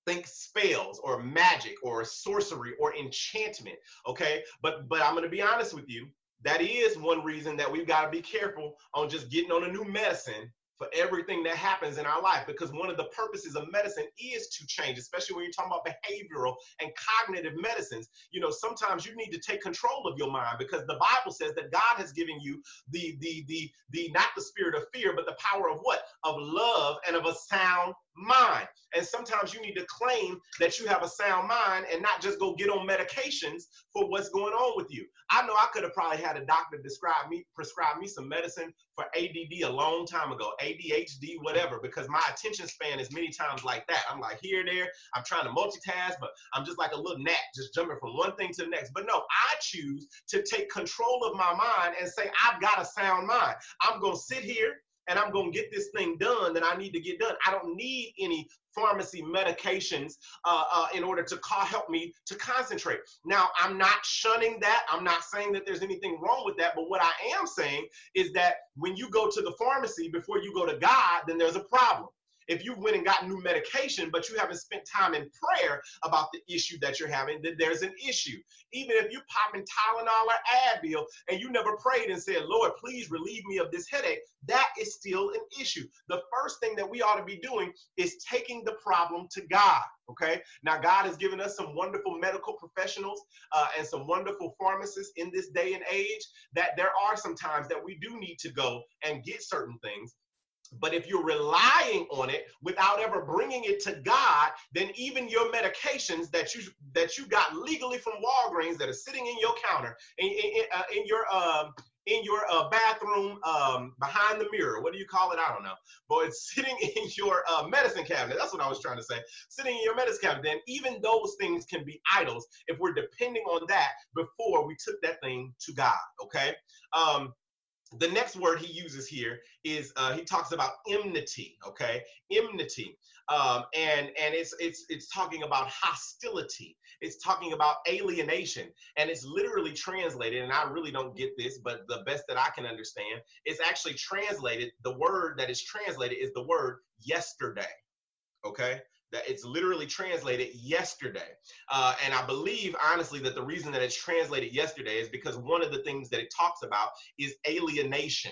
think spells or magic or sorcery or enchantment okay? But but i'm going to be honest with you. That is one reason that we've got to be careful on just getting on a new medicine for everything that happens in our life because one of the purposes of medicine is to change especially when you're talking about behavioral and cognitive medicines. You know sometimes you need to take control of your mind because the bible says that god has given you the the the the not the spirit of fear but the power of what? Of love and of a sound mind. And sometimes you need to claim that you have a sound mind and not just go get on medications for what's going on with you. I know I could have probably had a doctor describe me, prescribe me some medicine for ADD a long time ago, ADHD, whatever, because my attention span is many times like that. I'm like here, there, I'm trying to multitask, but I'm just like a little gnat, just jumping from one thing to the next. But no, I choose to take control of my mind and say, I've got a sound mind. I'm going to sit here and I'm going to get this thing done that I need to get done. I don't need any pharmacy medications uh, uh, in order to call, help me to concentrate. Now, I'm not shunning that. I'm not saying that there's anything wrong with that. But what I am saying is that when you go to the pharmacy before you go to God, then there's a problem if you went and got new medication, but you haven't spent time in prayer about the issue that you're having, then there's an issue. Even if you popping Tylenol or Advil and you never prayed and said, Lord, please relieve me of this headache, that is still an issue. The first thing that we ought to be doing is taking the problem to God. Okay. Now, God has given us some wonderful medical professionals uh, and some wonderful pharmacists in this day and age that there are some times that we do need to go and get certain things. But if you're relying on it without ever bringing it to God, then even your medications that you that you got legally from Walgreens that are sitting in your counter in, in, uh, in your um, in your uh, bathroom um, behind the mirror. What do you call it? I don't know. But it's sitting in your uh, medicine cabinet. That's what I was trying to say. Sitting in your medicine cabinet. Then even those things can be idols if we're depending on that before we took that thing to God. Okay. Um, the next word he uses here is uh, he talks about enmity okay? Enmity um, and and it's it's it's talking about hostility. It's talking about alienation and it's literally translated and i really don't get this but the best that i can understand it's actually translated the word that is translated is the word yesterday okay that it's literally translated yesterday. Uh, and I believe, honestly, that the reason that it's translated yesterday is because one of the things that it talks about is alienation.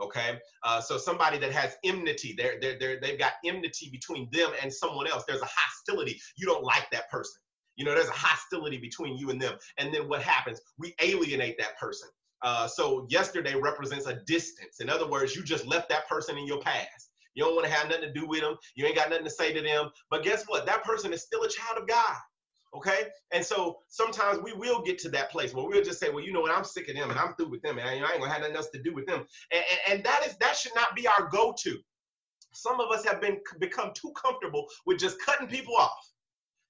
Okay, uh, so somebody that has enmity, they're, they're, they're, they've got enmity between them and someone else. There's a hostility. You don't like that person. You know, there's a hostility between you and them. And then what happens? We alienate that person. Uh, so yesterday represents a distance. In other words, you just left that person in your past. You don't want to have nothing to do with them. You ain't got nothing to say to them. But guess what? That person is still a child of God. Okay. And so sometimes we will get to that place where we'll just say, well, you know what? I'm sick of them and I'm through with them and I, ain't to have nothing else to do with them. And, and, and that is, that should not be our go-to. Some of us have been become too comfortable with just cutting people off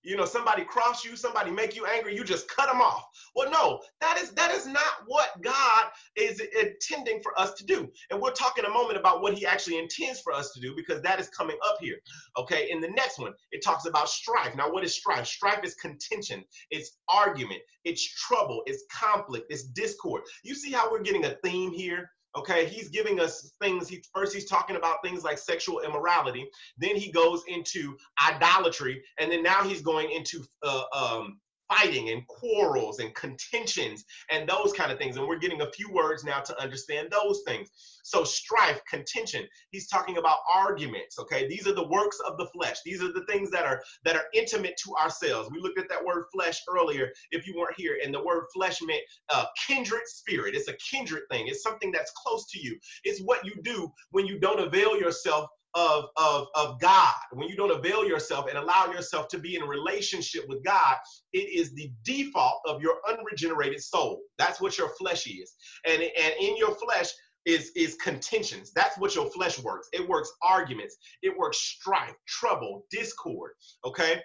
you know, somebody cross you, somebody make you angry, you just cut them off. Well, no, that is that is not what God is intending for us to do. And we'll talk in a moment about what he actually intends for us to do because that is coming up here. Okay, in the next one, it talks about strife. Now, what is strife? Strife is contention, it's argument, it's trouble, it's conflict, it's discord. You see how we're getting a theme here? Okay, he's giving us things. He first he's talking about things like sexual immorality. Then he goes into idolatry, and then now he's going into uh, um, fighting and quarrels and contentions and those kind of things. And we're getting a few words now to understand those things. So strife, contention. He's talking about arguments. Okay, these are the works of the flesh. These are the things that are that are intimate to ourselves. We looked at that word flesh earlier. If you weren't here, and the word flesh meant uh, kindred spirit. It's a kindred thing. It's something that's close to you. It's what you do when you don't avail yourself of, of, of God, when you don't avail yourself and allow yourself to be in relationship with God, it is the default of your unregenerated soul. That's what your flesh is. And, and in your flesh, is is contentions. That's what your flesh works. It works arguments. It works strife, trouble, discord. Okay.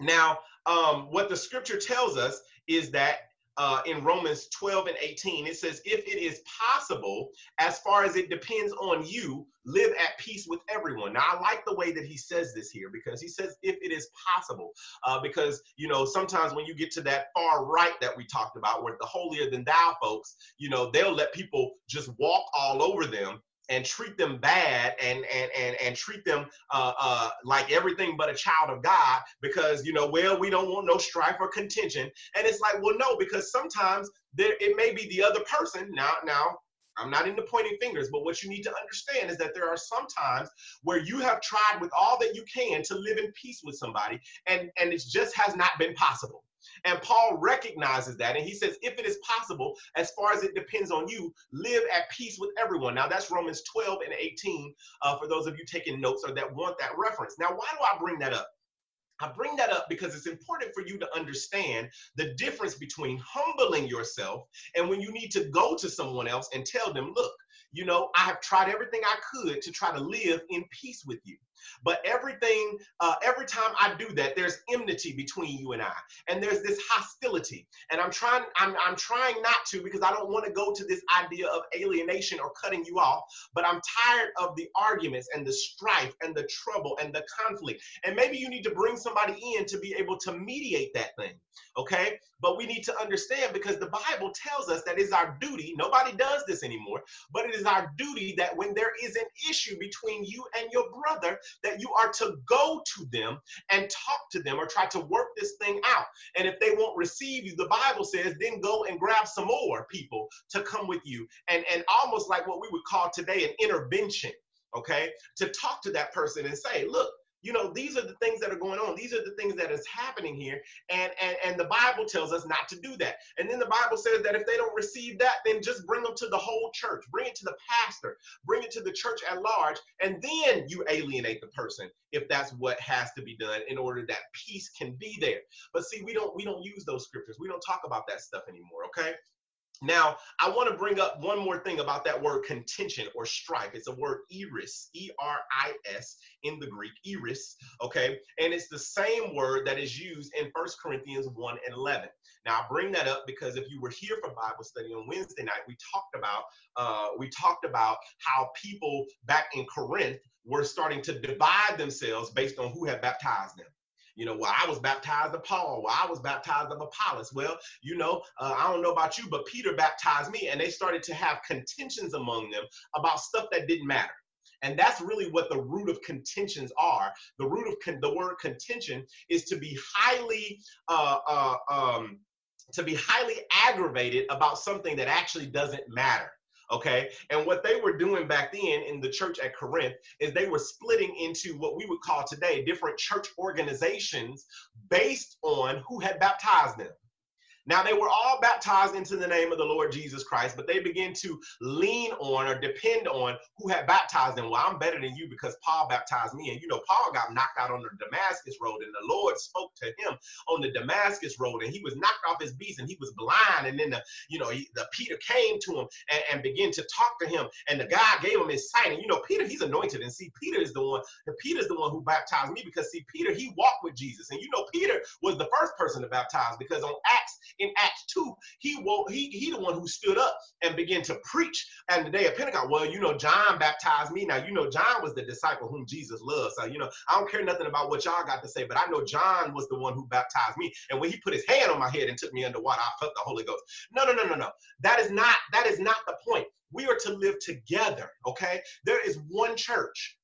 Now, um, what the scripture tells us is that uh, in Romans 12 and 18, it says, If it is possible, as far as it depends on you, live at peace with everyone. Now, I like the way that he says this here because he says, If it is possible. Uh, because, you know, sometimes when you get to that far right that we talked about, where the holier than thou folks, you know, they'll let people just walk all over them and treat them bad and and and, and treat them uh, uh, like everything but a child of God because you know well we don't want no strife or contention and it's like well no because sometimes there it may be the other person now now I'm not into pointing fingers, but what you need to understand is that there are some times where you have tried with all that you can to live in peace with somebody, and, and it just has not been possible. And Paul recognizes that. And he says, if it is possible, as far as it depends on you, live at peace with everyone. Now, that's Romans 12 and 18 uh, for those of you taking notes or that want that reference. Now, why do I bring that up? I bring that up because it's important for you to understand the difference between humbling yourself and when you need to go to someone else and tell them, look, you know, I have tried everything I could to try to live in peace with you. But everything, uh, every time I do that, there's enmity between you and I, and there's this hostility. And I'm trying, I'm, I'm trying not to because I don't want to go to this idea of alienation or cutting you off. But I'm tired of the arguments and the strife and the trouble and the conflict. And maybe you need to bring somebody in to be able to mediate that thing. Okay, but we need to understand because the Bible tells us that it's our duty. Nobody does this anymore, but it is our duty that when there is an issue between you and your brother, that you are to go to them and talk to them or try to work this thing out. And if they won't receive you, the Bible says, then go and grab some more people to come with you. And, and almost like what we would call today an intervention, okay? To talk to that person and say, look, you know these are the things that are going on. These are the things that is happening here. And and and the bible tells us not to do that. And then the bible says that if they don't receive that then just bring them to the whole church. Bring it to the pastor. Bring it to the church at large. And then you alienate the person if that's what has to be done in order that peace can be there. But see we don't we don't use those scriptures. We don't talk about that stuff anymore okay now, I want to bring up one more thing about that word contention or strife. It's a word eris, E R I S in the Greek, eris, okay? And it's the same word that is used in First Corinthians 1 and 11. Now, I bring that up because if you were here for Bible study on Wednesday night, we talked about uh, we talked about how people back in Corinth were starting to divide themselves based on who had baptized them. You know, well, I was baptized of Paul. Well, I was baptized of Apollos. Well, you know, uh, I don't know about you, but Peter baptized me, and they started to have contentions among them about stuff that didn't matter. And that's really what the root of contentions are. The root of con- the word contention is to be highly uh, uh, um, to be highly aggravated about something that actually doesn't matter okay? And what they were doing back then in the church at Corinth is they were splitting into what we would call today different church organizations based on who had baptized them. Now they were all baptized into the name of the Lord Jesus Christ, but they began to lean on or depend on who had baptized them. Well, I'm better than you because Paul baptized me. And you know, Paul got knocked out on the Damascus road, and the Lord spoke to him on the Damascus road, and he was knocked off his beast and he was blind. And then the, you know, he, the Peter came to him and, and began to talk to him, and the guy gave him his sight. And you know, Peter, he's anointed. And see, Peter is the one, Peter's the one who baptized me because see, Peter, he walked with Jesus. And you know, Peter was the first person to baptize because on Acts, in Acts 2, he woke, he he the one who stood up and began to preach and the day of Pentecost. Well, you know, John baptized me. Now, you know, John was the disciple whom Jesus loved. So, you know, I don't care nothing about what y'all got to say, but I know John was the one who baptized me. And when he put his hand on my head and took me underwater, I felt the Holy Ghost. No, no, no, no, no. That is not, that is not the point. We are to live together, okay? There is one church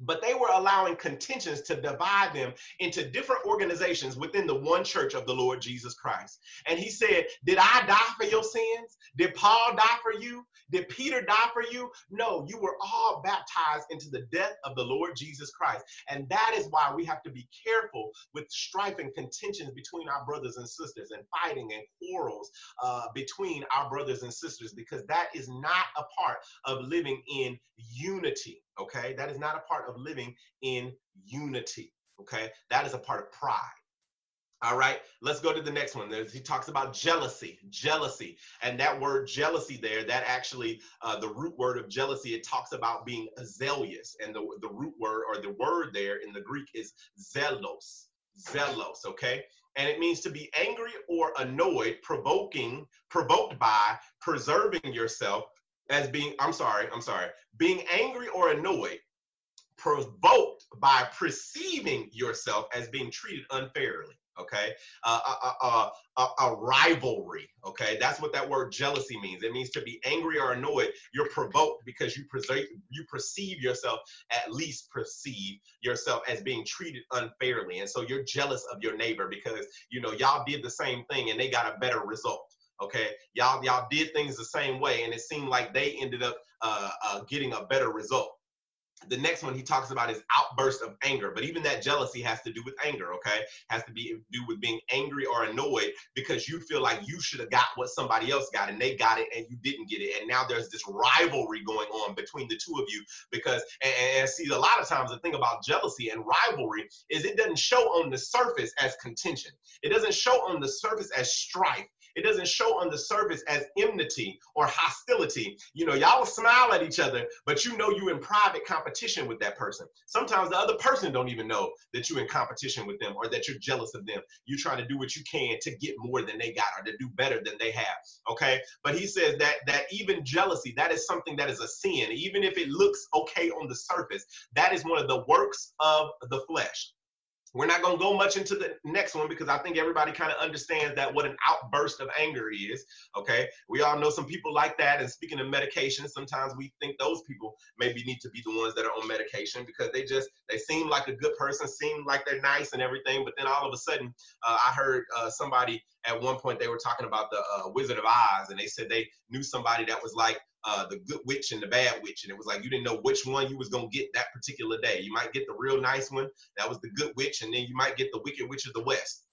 but they were allowing contentions to divide them into different organizations within the one church of the Lord Jesus Christ. And he said, Did I die for your sins? Did Paul die for you? Did Peter die for you? No, you were all baptized into the death of the Lord Jesus Christ. And that is why we have to be careful with strife and contentions between our brothers and sisters and fighting and quarrels uh, between our brothers and sisters, because that is not a part of living in unity. Okay, that is not a part of living in unity. Okay, that is a part of pride. All right, let's go to the next one. There's, he talks about jealousy, jealousy, and that word jealousy there, that actually, uh, the root word of jealousy, it talks about being zealous, and the, the root word or the word there in the Greek is zelos, zelos, okay? And it means to be angry or annoyed, provoking, provoked by, preserving yourself, as being, I'm sorry, I'm sorry, being angry or annoyed, provoked by perceiving yourself as being treated unfairly. Okay, uh, a, a, a, a, rivalry. Okay, that's what that word jealousy means. It means to be angry or annoyed. You're provoked because you perceive you perceive yourself, at least perceive yourself as being treated unfairly, and so you're jealous of your neighbor because you know y'all did the same thing and they got a better result okay? Y'all y'all did things the same way and it seemed like they ended up uh, uh, getting a better result. The next one he talks about is outburst of anger but even that jealousy has to do with anger okay? Has to be do with being angry or annoyed because you feel like you should have got what somebody else got and they got it and you didn't get it and now there's this rivalry going on between the two of you because and, and see a lot of times the thing about jealousy and rivalry is it doesn't show on the surface as contention. It doesn't show on the surface as strife it doesn't show on the surface as enmity or hostility. You know, y'all smile at each other, but you know you're in private competition with that person. Sometimes the other person don't even know that you're in competition with them or that you're jealous of them. You're trying to do what you can to get more than they got or to do better than they have. Okay. But he says that that even jealousy, that is something that is a sin. Even if it looks okay on the surface, that is one of the works of the flesh. We're not going to go much into the next one because I think everybody kind of understands that what an outburst of anger is. Okay. We all know some people like that. And speaking of medication, sometimes we think those people maybe need to be the ones that are on medication because they just, they seem like a good person, seem like they're nice and everything. But then all of a sudden, uh, I heard uh, somebody at one point, they were talking about the uh, Wizard of Oz and they said they knew somebody that was like uh, the good witch and the bad witch, and it was like you didn't know which one you was gonna get that particular day. You might get the real nice one, that was the good witch, and then you might get the wicked witch of the west.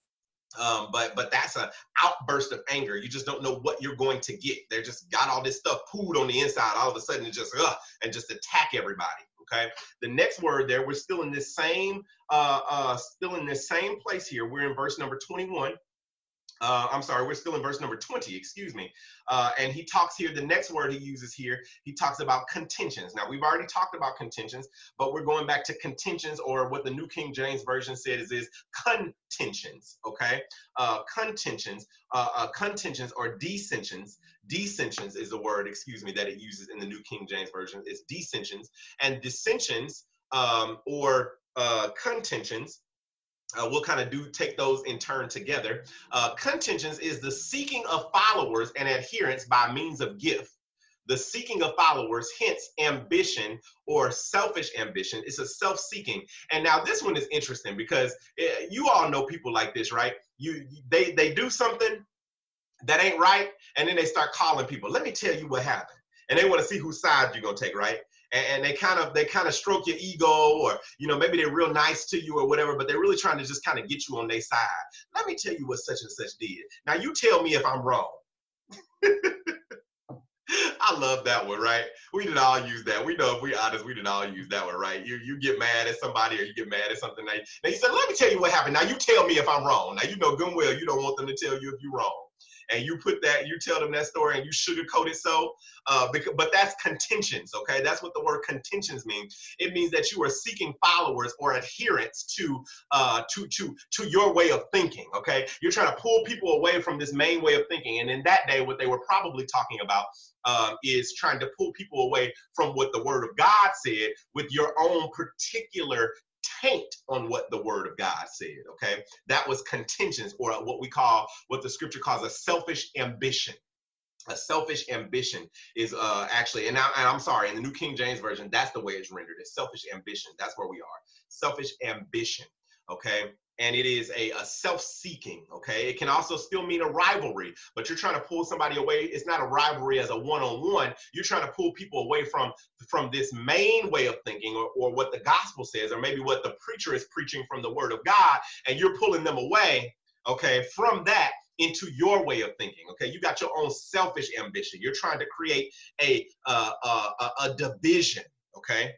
Um, but but that's an outburst of anger. You just don't know what you're going to get. They're just got all this stuff pooled on the inside. All of a sudden, just uh, and just attack everybody. Okay. The next word there, we're still in this same uh, uh, still in this same place here. We're in verse number 21 uh, I'm sorry, we're still in verse number 20, excuse me. Uh, and he talks here, the next word he uses here, he talks about contentions. Now, we've already talked about contentions, but we're going back to contentions, or what the New King James Version says is contentions, okay? Uh, contentions, uh, uh, contentions or dissensions. Dissensions is the word, excuse me, that it uses in the New King James Version, is dissensions. And dissensions um, or uh, contentions uh, we'll kind of do take those in turn together. Uh, contentions is the seeking of followers and adherents by means of gift. The seeking of followers, hence ambition or selfish ambition. It's a self-seeking. And now this one is interesting because it, eh, you all know people like this, right? You they they do something that ain't right, and then they start calling people. Let me tell you what happened, and they want to see whose side you're gonna take, right? And, they kind of they kind of stroke your ego or you know maybe they're real nice to you or whatever but they're really trying to just kind of get you on their side let me tell you what such and such did now you tell me if i'm wrong I love that one, right? We did all use that. We know if we honest, we did all use that one, right? You you get mad at somebody or you get mad at something. Now, now said, let me tell you what happened. Now you tell me if I'm wrong. Now you know good well you don't want them to tell you if you're wrong and you put that, you tell them that story and you sugarcoat it so, uh, because, but that's contentions, okay? That's what the word contentions means. It means that you are seeking followers or adherents to, uh, to, to, to your way of thinking, okay? You're trying to pull people away from this main way of thinking. And in that day, what they were probably talking about um, is trying to pull people away from what the word of God said with your own particular taint on what the word of God said. Okay. That was contentions or what we call, what the scripture calls a selfish ambition. A selfish ambition is uh, actually, and, and I'm sorry, in the New King James Version, that's the way it's rendered. It's selfish ambition. That's where we are. Selfish ambition. Okay? And it is a, a self-seeking okay? It can also still mean a rivalry but you're trying to pull somebody away. It's not a rivalry as a one-on-one. You're trying to pull people away from from this main way of thinking or, or what the gospel says or maybe what the preacher is preaching from the word of god and you're pulling them away okay from that into your way of thinking okay? You got your own selfish ambition. You're trying to create a uh, a, a division okay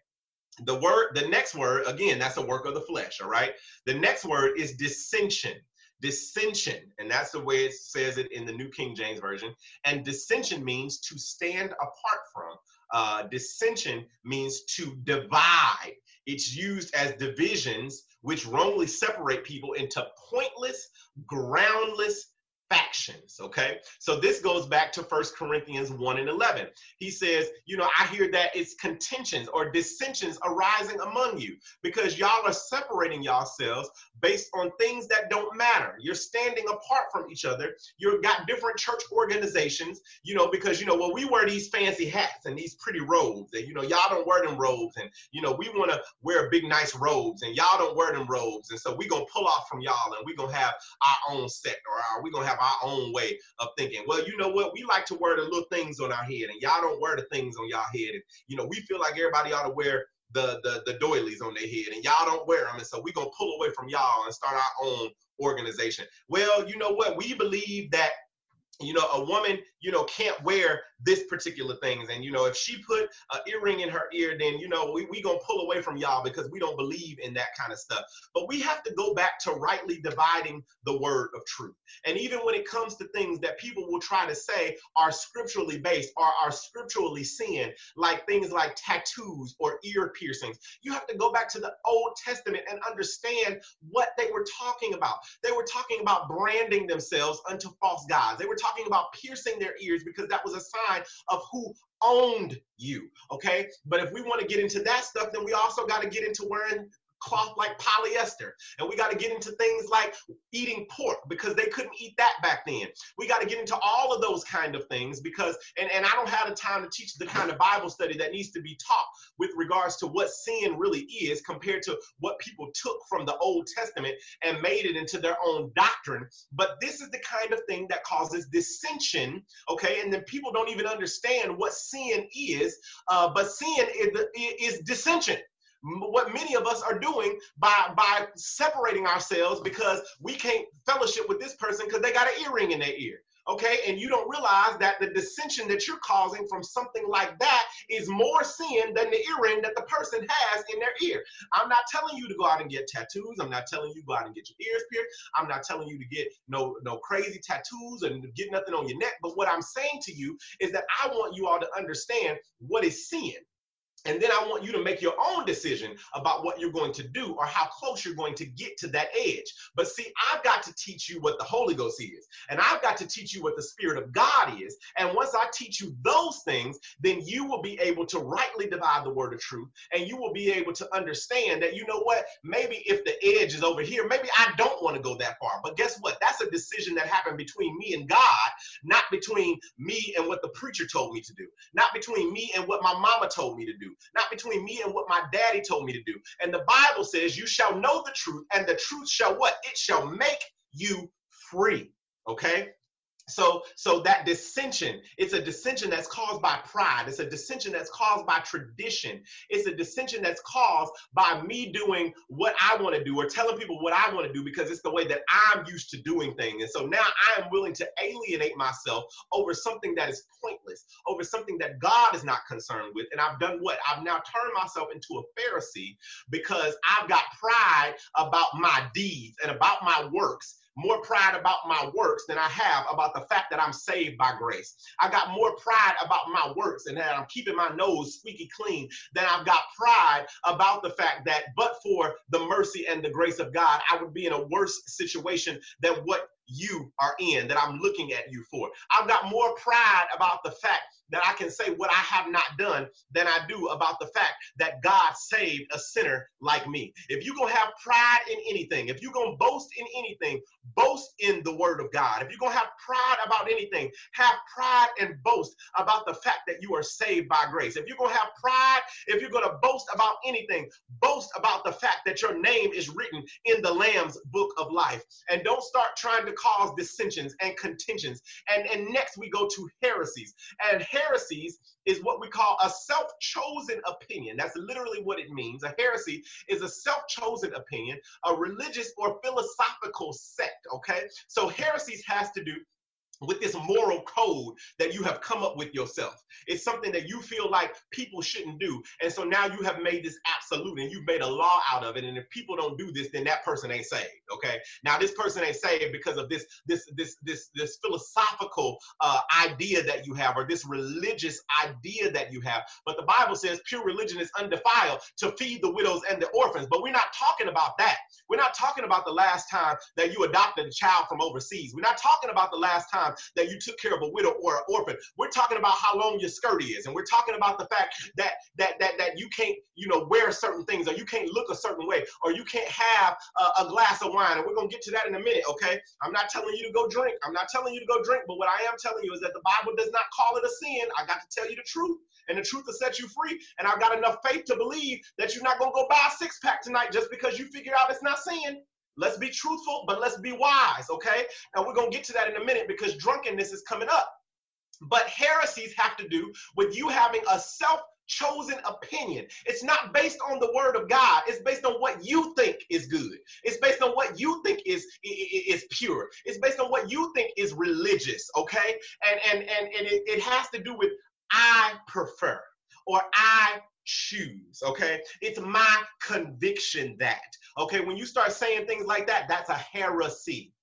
the word, the next word, again, that's a work of the flesh, all right? The next word is dissension. Dissension, and that's the way it says it in the New King James Version. And dissension means to stand apart from. Uh, dissension means to divide. It's used as divisions, which wrongly separate people into pointless, groundless factions okay? So this goes back to First corinthians 1 and 11 he says you know i hear that it's contentions or dissensions arising among you because y'all are separating yourselves based on things that don't matter. You're standing apart from each other. You've got different church organizations you know because you know well we wear these fancy hats and these pretty robes and you know y'all don't wear them robes and you know we want to wear big nice robes and y'all don't wear them robes and so we gonna pull off from y'all and we gonna have our own sect or we gonna have our own way of thinking. Well, you know what? We like to wear the little things on our head, and y'all don't wear the things on y'all head. And you know, we feel like everybody ought to wear the the the doilies on their head, and y'all don't wear them. And so we gonna pull away from y'all and start our own organization. Well, you know what? We believe that you know a woman you know can't wear this particular things. And you know if she put an earring in her ear then you know we, we gonna pull away from y'all because we don't believe in that kind of stuff. But we have to go back to rightly dividing the word of truth. And even when it comes to things that people will try to say are scripturally based or are scripturally sin like things like tattoos or ear piercings you have to go back to the old testament and understand what they were talking about. They were talking about branding themselves unto false gods. They were talking talking about piercing their ears because that was a sign of who owned you. Okay. But if we want to get into that stuff, then we also got to get into wearing cloth like polyester. And we got to get into things like eating pork because they couldn't eat that back then. We got to get into all of those kind of things because, and, and I don't have the time to teach the kind of Bible study that needs to be taught with regards to what sin really is compared to what people took from the Old Testament and made it into their own doctrine. But this is the kind of thing that causes dissension, okay? And then people don't even understand what sin is, uh, but sin is, is dissension what many of us are doing by by separating ourselves because we can't fellowship with this person because they got an earring in their ear okay? And you don't realize that the dissension that you're causing from something like that is more sin than the earring that the person has in their ear. I'm not telling you to go out and get tattoos. I'm not telling you go out and get your ears pierced. I'm not telling you to get no no crazy tattoos and get nothing on your neck. But what i'm saying to you is that i want you all to understand what is sin and then I want you to make your own decision about what you're going to do or how close you're going to get to that edge. But see, I've got to teach you what the Holy Ghost is, and I've got to teach you what the Spirit of God is. And once I teach you those things, then you will be able to rightly divide the word of truth, and you will be able to understand that, you know what, maybe if the edge is over here, maybe I don't want to go that far. But guess what? That's a decision that happened between me and God, not between me and what the preacher told me to do, not between me and what my mama told me to do not between me and what my daddy told me to do. And the Bible says, You shall know the truth, and the truth shall what? It shall make you free. Okay? So so that dissension it's a dissension that's caused by pride. It's a dissension that's caused by tradition. It's a dissension that's caused by me doing what i want to do or telling people what i want to do because it's the way that i'm used to doing things. And so now i am willing to alienate myself over something that is pointless over something that god is not concerned with. And i've done what? I've now turned myself into a pharisee because i've got pride about my deeds and about my works more pride about my works than I have about the fact that I'm saved by grace. I got more pride about my works and that I'm keeping my nose squeaky clean than I've got pride about the fact that, but for the mercy and the grace of God, I would be in a worse situation than what you are in, that I'm looking at you for. I've got more pride about the fact that I can say what I have not done than I do about the fact that God saved a sinner like me. If you're going to have pride in anything, if you're going to boast in anything, boast in the word of God. If you're going to have pride about anything, have pride and boast about the fact that you are saved by grace. If you're going to have pride, if you're going to boast about anything, boast about the fact that your name is written in the Lamb's book of life. And don't start trying to cause dissensions and contentions. And, and next we go to heresies. And heresies is what we call a self-chosen opinion. That's literally what it means. A heresy is a self-chosen opinion, a religious or philosophical sect, okay? So heresies has to do with this moral code that you have come up with yourself. It's something that you feel like people shouldn't do. And so now you have made this absolute and you've made a law out of it. And if people don't do this, then that person ain't saved. Okay. Now this person ain't saved because of this, this, this, this, this philosophical uh, idea that you have or this religious idea that you have. But the Bible says pure religion is undefiled to feed the widows and the orphans. But we're not talking about that. We're not talking about the last time that you adopted a child from overseas. We're not talking about the last time time that you took care of a widow or an orphan. We're talking about how long your skirt is, and we're talking about the fact that that that that you can't, you know, wear certain things, or you can't look a certain way, or you can't have a, a glass of wine. And we're gonna get to that in a minute, okay? I'm not telling you to go drink. I'm not telling you to go drink, but what I am telling you is that the Bible does not call it a sin. I got to tell you the truth, and the truth will set you free. And I've got enough faith to believe that you're not gonna go buy a six pack tonight just because you figure out it's not sin. Let's be truthful, but let's be wise, okay? And we're going to get to that in a minute because drunkenness is coming up. But heresies have to do with you having a self chosen opinion. It's not based on the word of God. It's based on what you think is good. It's based on what you think is is pure. It's based on what you think is religious, okay? And and and, and it, it has to do with I prefer or I choose, okay? It's my conviction that, okay? When you start saying things like that, that's a heresy.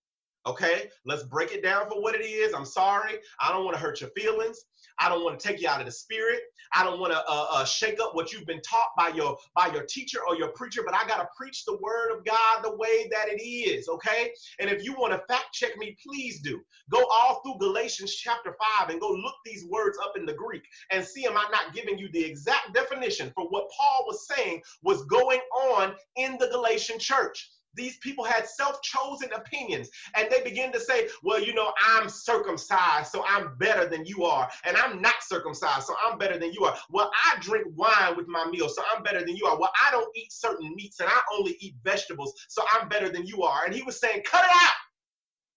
Okay, let's break it down for what it is. I'm sorry. I don't want to hurt your feelings. I don't want to take you out of the spirit. I don't want to uh, uh, shake up what you've been taught by your by your teacher or your preacher. But I gotta preach the word of God the way that it is. Okay. And if you want to fact check me, please do. Go all through Galatians chapter five and go look these words up in the Greek and see am I not giving you the exact definition for what Paul was saying was going on in the Galatian church these people had self-chosen opinions and they begin to say well you know i'm circumcised so i'm better than you are and i'm not circumcised so i'm better than you are. Well i drink wine with my meal so i'm better than you are. Well i don't eat certain meats and i only eat vegetables so i'm better than you are. And he was saying cut it out.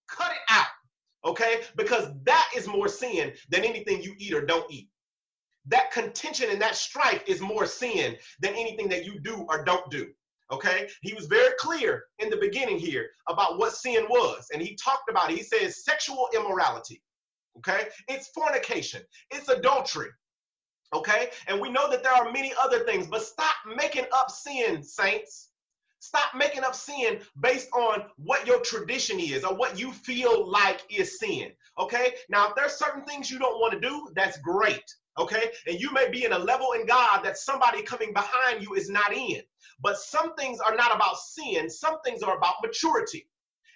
Cut it out okay? Because that is more sin than anything you eat or don't eat. That contention and that strife is more sin than anything that you do or don't do Okay, he was very clear in the beginning here about what sin was, and he talked about it. He says sexual immorality. Okay, it's fornication, it's adultery. Okay, and we know that there are many other things, but stop making up sin, saints. Stop making up sin based on what your tradition is or what you feel like is sin. Okay, now if there's certain things you don't want to do, that's great okay? And you may be in a level in God that somebody coming behind you is not in. But some things are not about sin, some things are about maturity.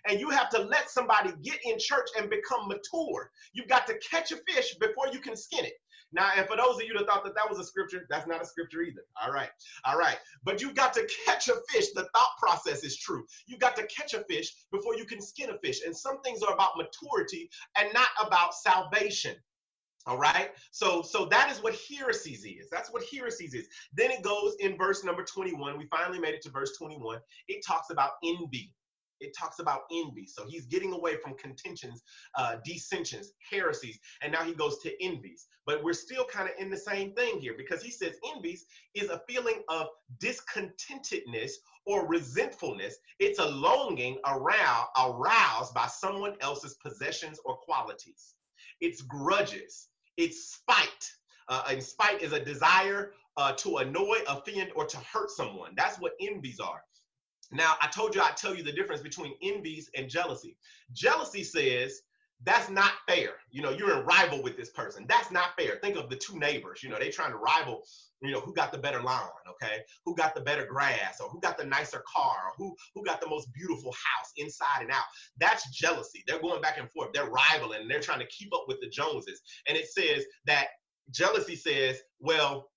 And you have to let somebody get in church and become mature. You've got to catch a fish before you can skin it. Now, and for those of you that thought that that was a scripture, that's not a scripture either. All right. All right. But you've got to catch a fish. The thought process is true. You've got to catch a fish before you can skin a fish. And some things are about maturity and not about salvation. All right. So so that is what heresies is. That's what heresies is. Then it goes in verse number 21. We finally made it to verse 21. It talks about envy. it talks about envy. So he's getting away from contentions, uh, dissensions, heresies, and now he goes to envies. But we're still kind of in the same thing here because he says envies is a feeling of discontentedness or resentfulness. It's a longing around, aroused by someone else's possessions or qualities. It's grudges. It's spite. Uh, and spite is a desire uh, to annoy, offend, or to hurt someone. That's what envies are. Now, I told you I'd tell you the difference between envies and jealousy. Jealousy says, that's not fair. You know, you're in rival with this person. That's not fair. Think of the two neighbors. You know, they trying to rival, you know, who got the better lawn, okay? Who got the better grass or who got the nicer car or who who got the most beautiful house inside and out. That's jealousy. They're going back and forth. They're rivaling and they're trying to keep up with the Joneses. And it says that jealousy says, well,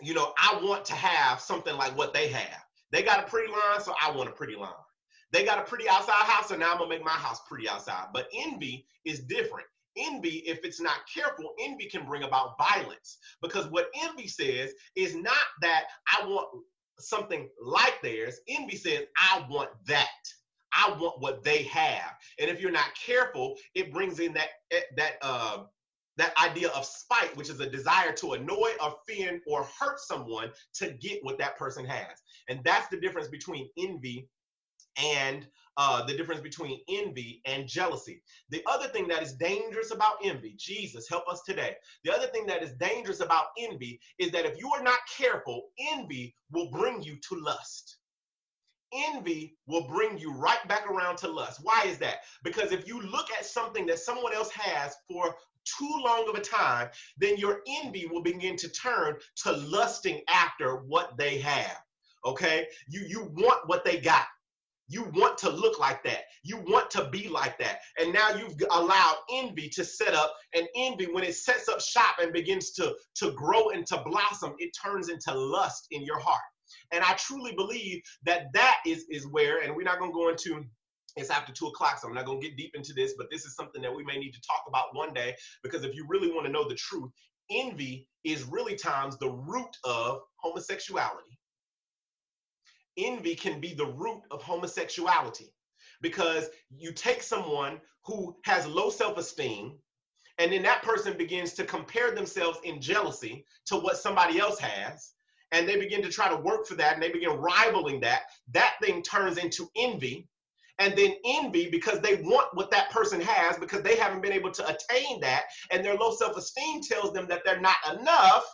you know, I want to have something like what they have. They got a pretty line, so I want a pretty line. They got a pretty outside house, so now I'm gonna make my house pretty outside. But envy is different. Envy, if it's not careful, envy can bring about violence. Because what envy says is not that I want something like theirs. Envy says, I want that. I want what they have. And if you're not careful, it brings in that eh, that uh, that idea of spite, which is a desire to annoy, offend, or hurt someone to get what that person has. And that's the difference between envy and uh, the difference between envy and jealousy. The other thing that is dangerous about envy, Jesus, help us today. The other thing that is dangerous about envy is that if you are not careful, envy will bring you to lust envy will bring you right back around to lust. Why is that? Because if you look at something that someone else has for too long of a time, then your envy will begin to turn to lusting after what they have. Okay? You you want what they got. You want to look like that. You want to be like that. And now you've allowed envy to set up. And envy, when it sets up shop and begins to, to grow and to blossom, it turns into lust in your heart. And I truly believe that that is, is where, and we're not going to go into it's after two o'clock, so I'm not going to get deep into this, but this is something that we may need to talk about one day because if you really want to know the truth, envy is really times the root of homosexuality. Envy can be the root of homosexuality. Because you take someone who has low self esteem, and then that person begins to compare themselves in jealousy to what somebody else has and they begin to try to work for that and they begin rivaling that that thing turns into envy. And then envy because they want what that person has because they haven't been able to attain that and their low self-esteem tells them that they're not enough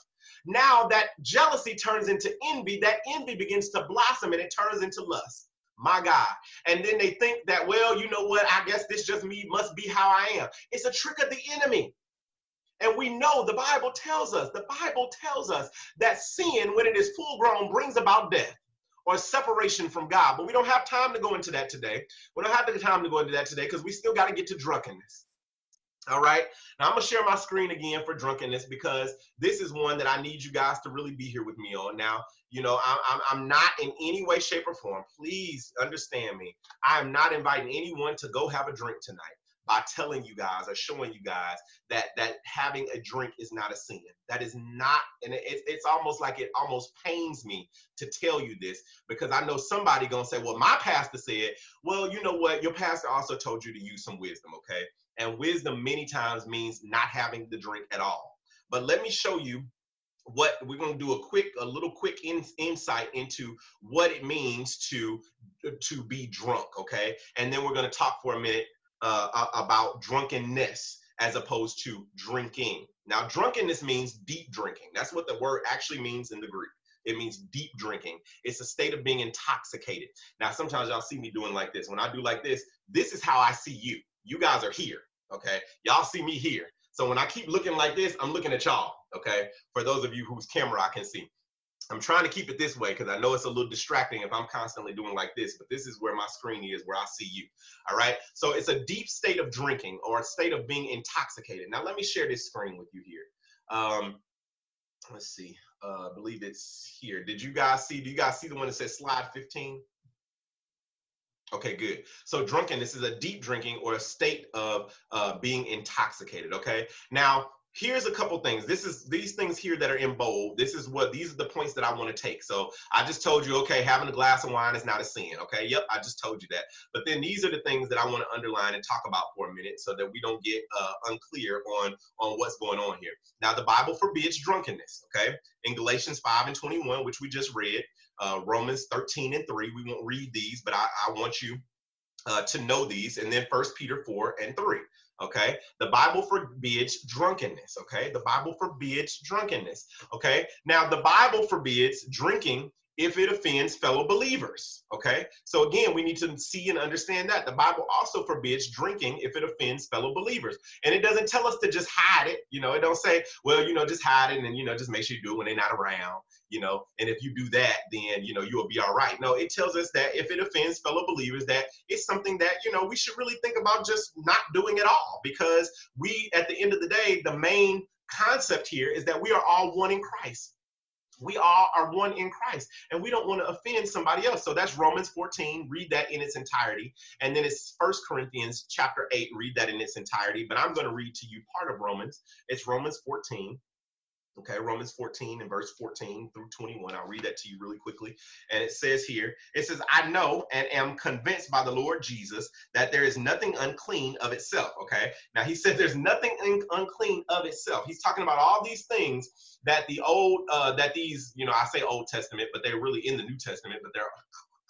now that jealousy turns into envy that envy begins to blossom and it turns into lust my god and then they think that well you know what i guess this just me must be how i am it's a trick of the enemy and we know the bible tells us the bible tells us that sin when it is full grown brings about death or separation from God. But we don't have time to go into that today. We don't have the time to go into that today because we still got to get to drunkenness. All right. Now I'm gonna share my screen again for drunkenness because this is one that I need you guys to really be here with me on. Now, you know, I'm, I'm not in any way, shape, or form. Please understand me. I am not inviting anyone to go have a drink tonight by telling you guys or showing you guys that that having a drink is not a sin. That is not, and it, it's almost like it almost pains me to tell you this because I know somebody gonna say, well, my pastor said, well, you know what, your pastor also told you to use some wisdom, okay? And wisdom many times means not having the drink at all. But let me show you what we're going to do a quick a little quick in, insight into what it means to to be drunk okay and then we're going to talk for a minute uh, about drunkenness as opposed to drinking. Now, drunkenness means deep drinking. That's what the word actually means in the Greek. It means deep drinking. It's a state of being intoxicated. Now, sometimes y'all see me doing like this. When I do like this, this is how I see you. You guys are here, okay? Y'all see me here. So when I keep looking like this, I'm looking at y'all, okay? For those of you whose camera I can see. I'm trying to keep it this way because I know it's a little distracting if I'm constantly doing like this, but this is where my screen is, where I see you. All right. So it's a deep state of drinking or a state of being intoxicated. Now, let me share this screen with you here. Um, let's see. Uh, I believe it's here. Did you guys see? Do you guys see the one that says slide 15? Okay, good. So drunkenness is a deep drinking or a state of uh, being intoxicated. Okay. Now, here's a couple things. This is these things here that are in bold. This is what these are the points that I want to take. So I just told you, okay, having a glass of wine is not a sin. Okay, yep, I just told you that. But then these are the things that I want to underline and talk about for a minute, so that we don't get uh, unclear on on what's going on here. Now, the Bible forbids drunkenness. Okay, in Galatians five and twenty one, which we just read, uh, Romans thirteen and three. We won't read these, but I, I want you uh, to know these, and then First Peter four and three. Okay. The Bible forbids drunkenness. Okay. The Bible forbids drunkenness. Okay. Now, the Bible forbids drinking if it offends fellow believers. Okay. So, again, we need to see and understand that. The Bible also forbids drinking if it offends fellow believers. And it doesn't tell us to just hide it. You know, it don't say, well, you know, just hide it and, you know, just make sure you do it when they're not around you know, and if you do that, then, you know, you'll be all right. No, it tells us that if it offends fellow believers, that it's something that, you know, we should really think about just not doing it all because we, at the end of the day, the main concept here is that we are all one in Christ. We all are one in Christ, and we don't want to offend somebody else. So that's Romans 14. Read that in its entirety, and then it's First Corinthians chapter 8. Read that in its entirety. But I'm going to read to you part of Romans. It's Romans 14, Okay, Romans 14 and verse 14 through 21. I'll read that to you really quickly. And it says here, it says, I know and am convinced by the Lord Jesus that there is nothing unclean of itself. Okay, now he said there's nothing un- unclean of itself. He's talking about all these things that the old, uh, that these, you know, I say Old Testament, but they're really in the New Testament, but they're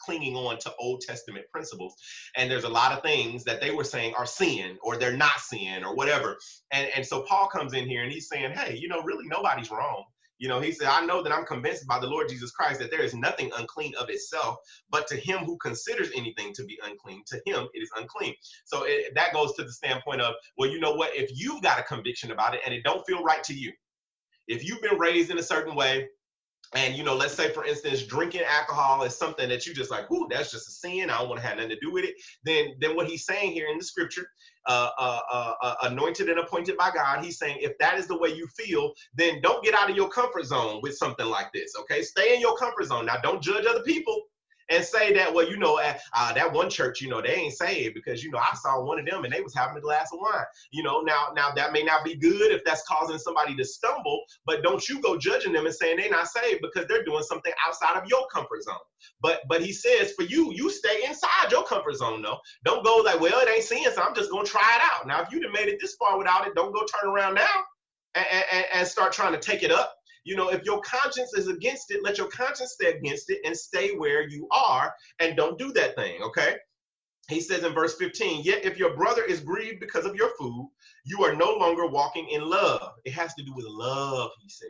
clinging on to Old Testament principles. And there's a lot of things that they were saying are sin or they're not sin or whatever. And, and so Paul comes in here and he's saying, hey, you know, really nobody's wrong. You know, he said, I know that I'm convinced by the Lord Jesus Christ that there is nothing unclean of itself, but to him who considers anything to be unclean, to him it is unclean. So it, that goes to the standpoint of, well, you know what? If you've got a conviction about it and it don't feel right to you, if you've been raised in a certain way, and you know, let's say for instance, drinking alcohol is something that you just like, ooh, that's just a sin. I don't want to have nothing to do with it. Then, then what he's saying here in the scripture, uh, uh, uh, uh, anointed and appointed by God, he's saying, if that is the way you feel, then don't get out of your comfort zone with something like this. Okay, stay in your comfort zone. Now, don't judge other people and say that, well, you know, uh, that one church, you know, they ain't saved because, you know, I saw one of them and they was having a glass of wine. You know, now, now that may not be good if that's causing somebody to stumble, but don't you go judging them and saying they're not saved because they're doing something outside of your comfort zone. But but he says for you, you stay inside your comfort zone though. Don't go like, well, it ain't sin, so I'm just gonna try it out. Now, if you'd have made it this far without it, don't go turn around now and, and, and start trying to take it up you know, if your conscience is against it, let your conscience stay against it and stay where you are and don't do that thing, okay? He says in verse 15, yet if your brother is grieved because of your food, you are no longer walking in love. It has to do with love, he says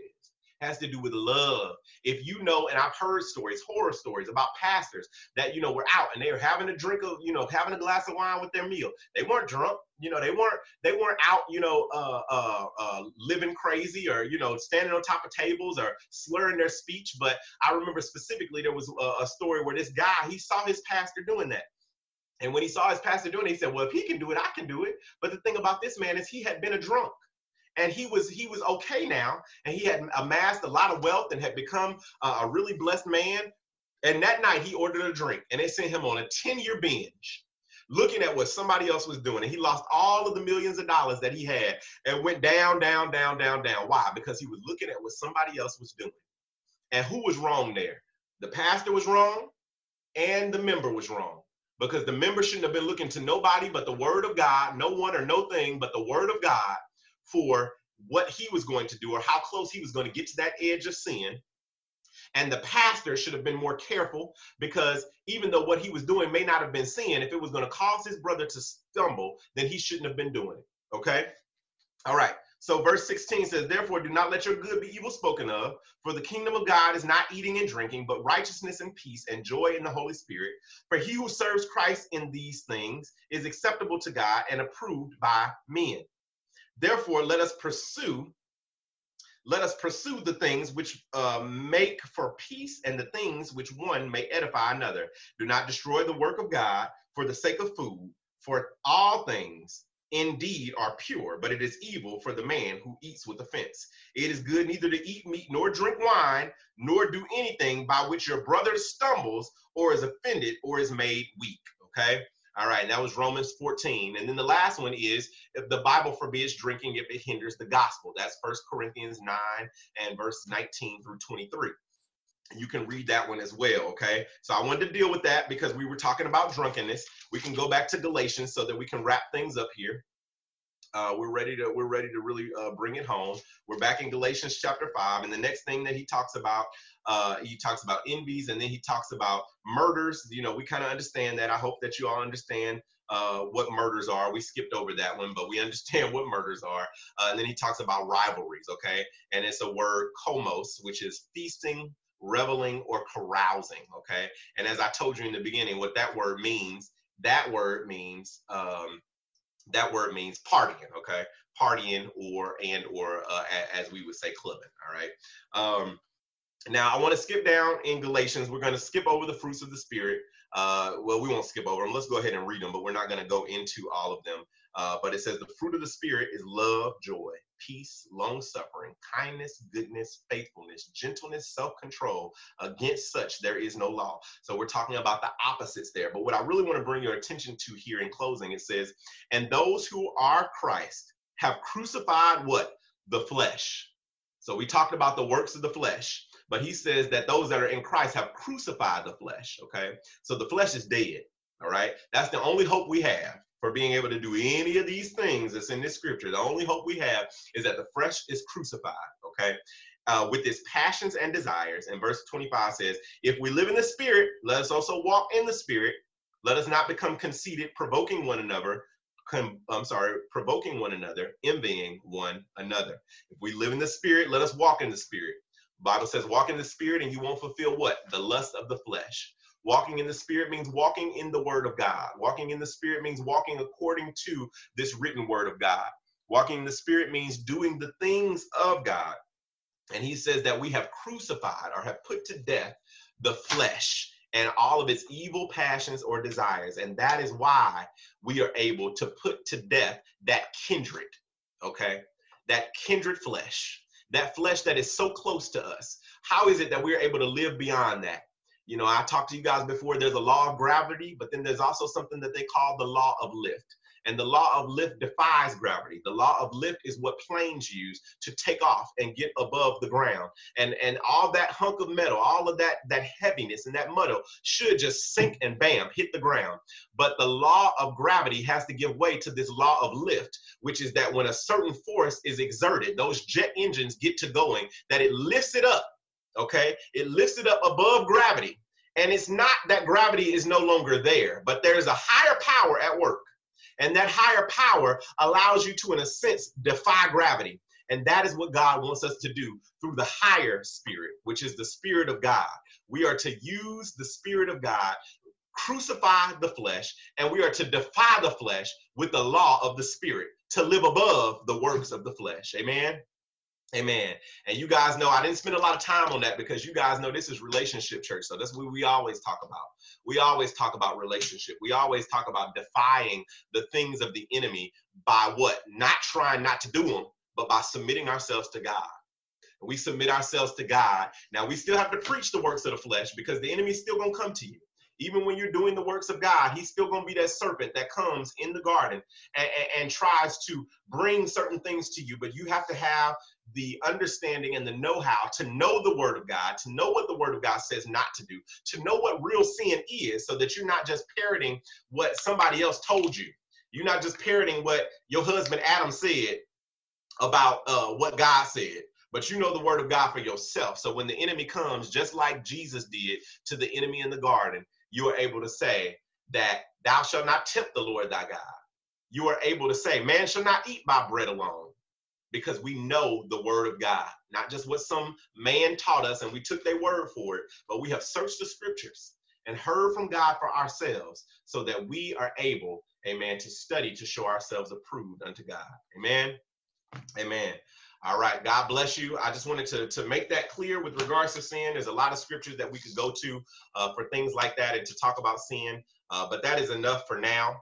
has to do with love. If you know, and I've heard stories, horror stories about pastors that, you know, were out and they were having a drink of, you know, having a glass of wine with their meal. They weren't drunk, you know, they weren't, they weren't out, you know, uh, uh, uh, living crazy or, you know, standing on top of tables or slurring their speech. But I remember specifically there was a, a story where this guy, he saw his pastor doing that. And when he saw his pastor doing it, he said, Well, if he can do it, I can do it. But the thing about this man is he had been a drunk and he was he was okay now and he had amassed a lot of wealth and had become a really blessed man. And that night he ordered a drink and they sent him on a 10 year binge looking at what somebody else was doing. And he lost all of the millions of dollars that he had and went down down down down down. Why? Because he was looking at what somebody else was doing. And who was wrong there? The pastor was wrong and the member was wrong. Because the member shouldn't have been looking to nobody but the word of god no one or no thing but the word of god for what he was going to do or how close he was going to get to that edge of sin. And the pastor should have been more careful because even though what he was doing may not have been sin, if it was going to cause his brother to stumble, then he shouldn't have been doing it. Okay? All right. So verse 16 says, Therefore, do not let your good be evil spoken of, for the kingdom of God is not eating and drinking, but righteousness and peace and joy in the Holy Spirit. For he who serves Christ in these things is acceptable to God and approved by men. Therefore, let us pursue let us pursue the things which uh, make for peace and the things which one may edify another. Do not destroy the work of God for the sake of food, for all things indeed are pure, but it is evil for the man who eats with offense. It is good neither to eat meat nor drink wine, nor do anything by which your brother stumbles or is offended or is made weak. Okay. All right, that was Romans 14. And then the last one is if the Bible forbids drinking if it hinders the gospel. That's First Corinthians 9 and verse 19 through 23. You can read that one as well, okay? So I wanted to deal with that because we were talking about drunkenness. We can go back to Galatians so that we can wrap things up here. Uh, we're ready to we're ready to really uh, bring it home. We're back in Galatians chapter five, and the next thing that he talks about, uh, he talks about envies, and then he talks about murders. You know, we kind of understand that. I hope that you all understand uh, what murders are. We skipped over that one, but we understand what murders are. Uh, and then he talks about rivalries, okay? And it's a word komos, which is feasting, reveling, or carousing, okay? And as I told you in the beginning, what that word means, that word means um, that word means partying okay? Partying or and or uh, as we would say clubbing all right? Um, now i want to skip down in galatians. We're going to skip over the fruits of the spirit. Uh, well we won't skip over them let's go ahead and read them but we're not going to go into all of them. Uh, but it says the fruit of the spirit is love joy peace, long suffering, kindness, goodness, faithfulness, gentleness, self control. Against such, there is no law. So we're talking about the opposites there. But what I really want to bring your attention to here in closing, it says, and those who are Christ have crucified what? The flesh. So we talked about the works of the flesh, but he says that those that are in Christ have crucified the flesh. Okay. So the flesh is dead. All right. That's the only hope we have for being able to do any of these things that's in this scripture. The only hope we have is that the flesh is crucified, okay? Uh, with its passions and desires. And verse 25 says, If we live in the spirit, let us also walk in the spirit. Let us not become conceited, provoking one another. Com- I'm sorry, provoking one another, envying one another. If we live in the spirit, let us walk in the spirit. Bible says, walk in the spirit, and you won't fulfill what? The lust of the flesh. Walking in the Spirit means walking in the Word of God. Walking in the Spirit means walking according to this written Word of God. Walking in the Spirit means doing the things of God. And he says that we have crucified or have put to death the flesh and all of its evil passions or desires. And that is why we are able to put to death that kindred, okay? That kindred flesh, that flesh that is so close to us. How is it that we're able to live beyond that? You know, I talked to you guys before, there's a law of gravity, but then there's also something that they call the law of lift. And the law of lift defies gravity. The law of lift is what planes use to take off and get above the ground. And and all that hunk of metal, all of that that heaviness and that metal should just sink and bam, hit the ground. But the law of gravity has to give way to this law of lift, which is that when a certain force is exerted, those jet engines get to going, that it lifts it up okay? It lifts it up above gravity. And it's not that gravity is no longer there, but there's a higher power at work. And that higher power allows you to, in a sense, defy gravity. And that is what God wants us to do through the higher spirit, which is the spirit of God. We are to use the spirit of God, crucify the flesh, and we are to defy the flesh with the law of the spirit to live above the works of the flesh. Amen. Amen. And you guys know I didn't spend a lot of time on that because you guys know this is relationship church. So that's what we always talk about. We always talk about relationship. We always talk about defying the things of the enemy by what? Not trying not to do them, but by submitting ourselves to God. We submit ourselves to God. Now we still have to preach the works of the flesh because the enemy is still to come to you even when you're doing the works of God, he's still going to be that serpent that comes in the garden and, and, and, tries to bring certain things to you. But you have to have the understanding and the know-how to know the word of God, to know what the word of God says not to do, to know what real sin is, so that you're not just parroting what somebody else told you. You're not just parroting what your husband Adam said about uh, what God said, but you know the word of God for yourself. So when the enemy comes, just like Jesus did to the enemy in the garden, you are able to say that thou shalt not tempt the Lord thy God. You are able to say, man shall not eat by bread alone because we know the word of God, not just what some man taught us and we took their word for it, but we have searched the scriptures and heard from God for ourselves so that we are able, amen, to study to show ourselves approved unto God. Amen. Amen. All right. God bless you. I just wanted to, to make that clear with regards to sin. There's a lot of scriptures that we could go to uh, for things like that and to talk about sin. Uh, but that is enough for now.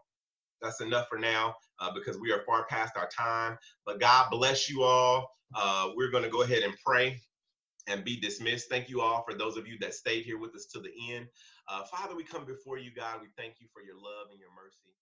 That's enough for now uh, because we are far past our time. But God bless you all. Uh, we're going to go ahead and pray. and be dismissed. Thank you all for those of you that stayed here with us to the end. Uh, Father, we come before you, God. We thank you for your love and your mercy.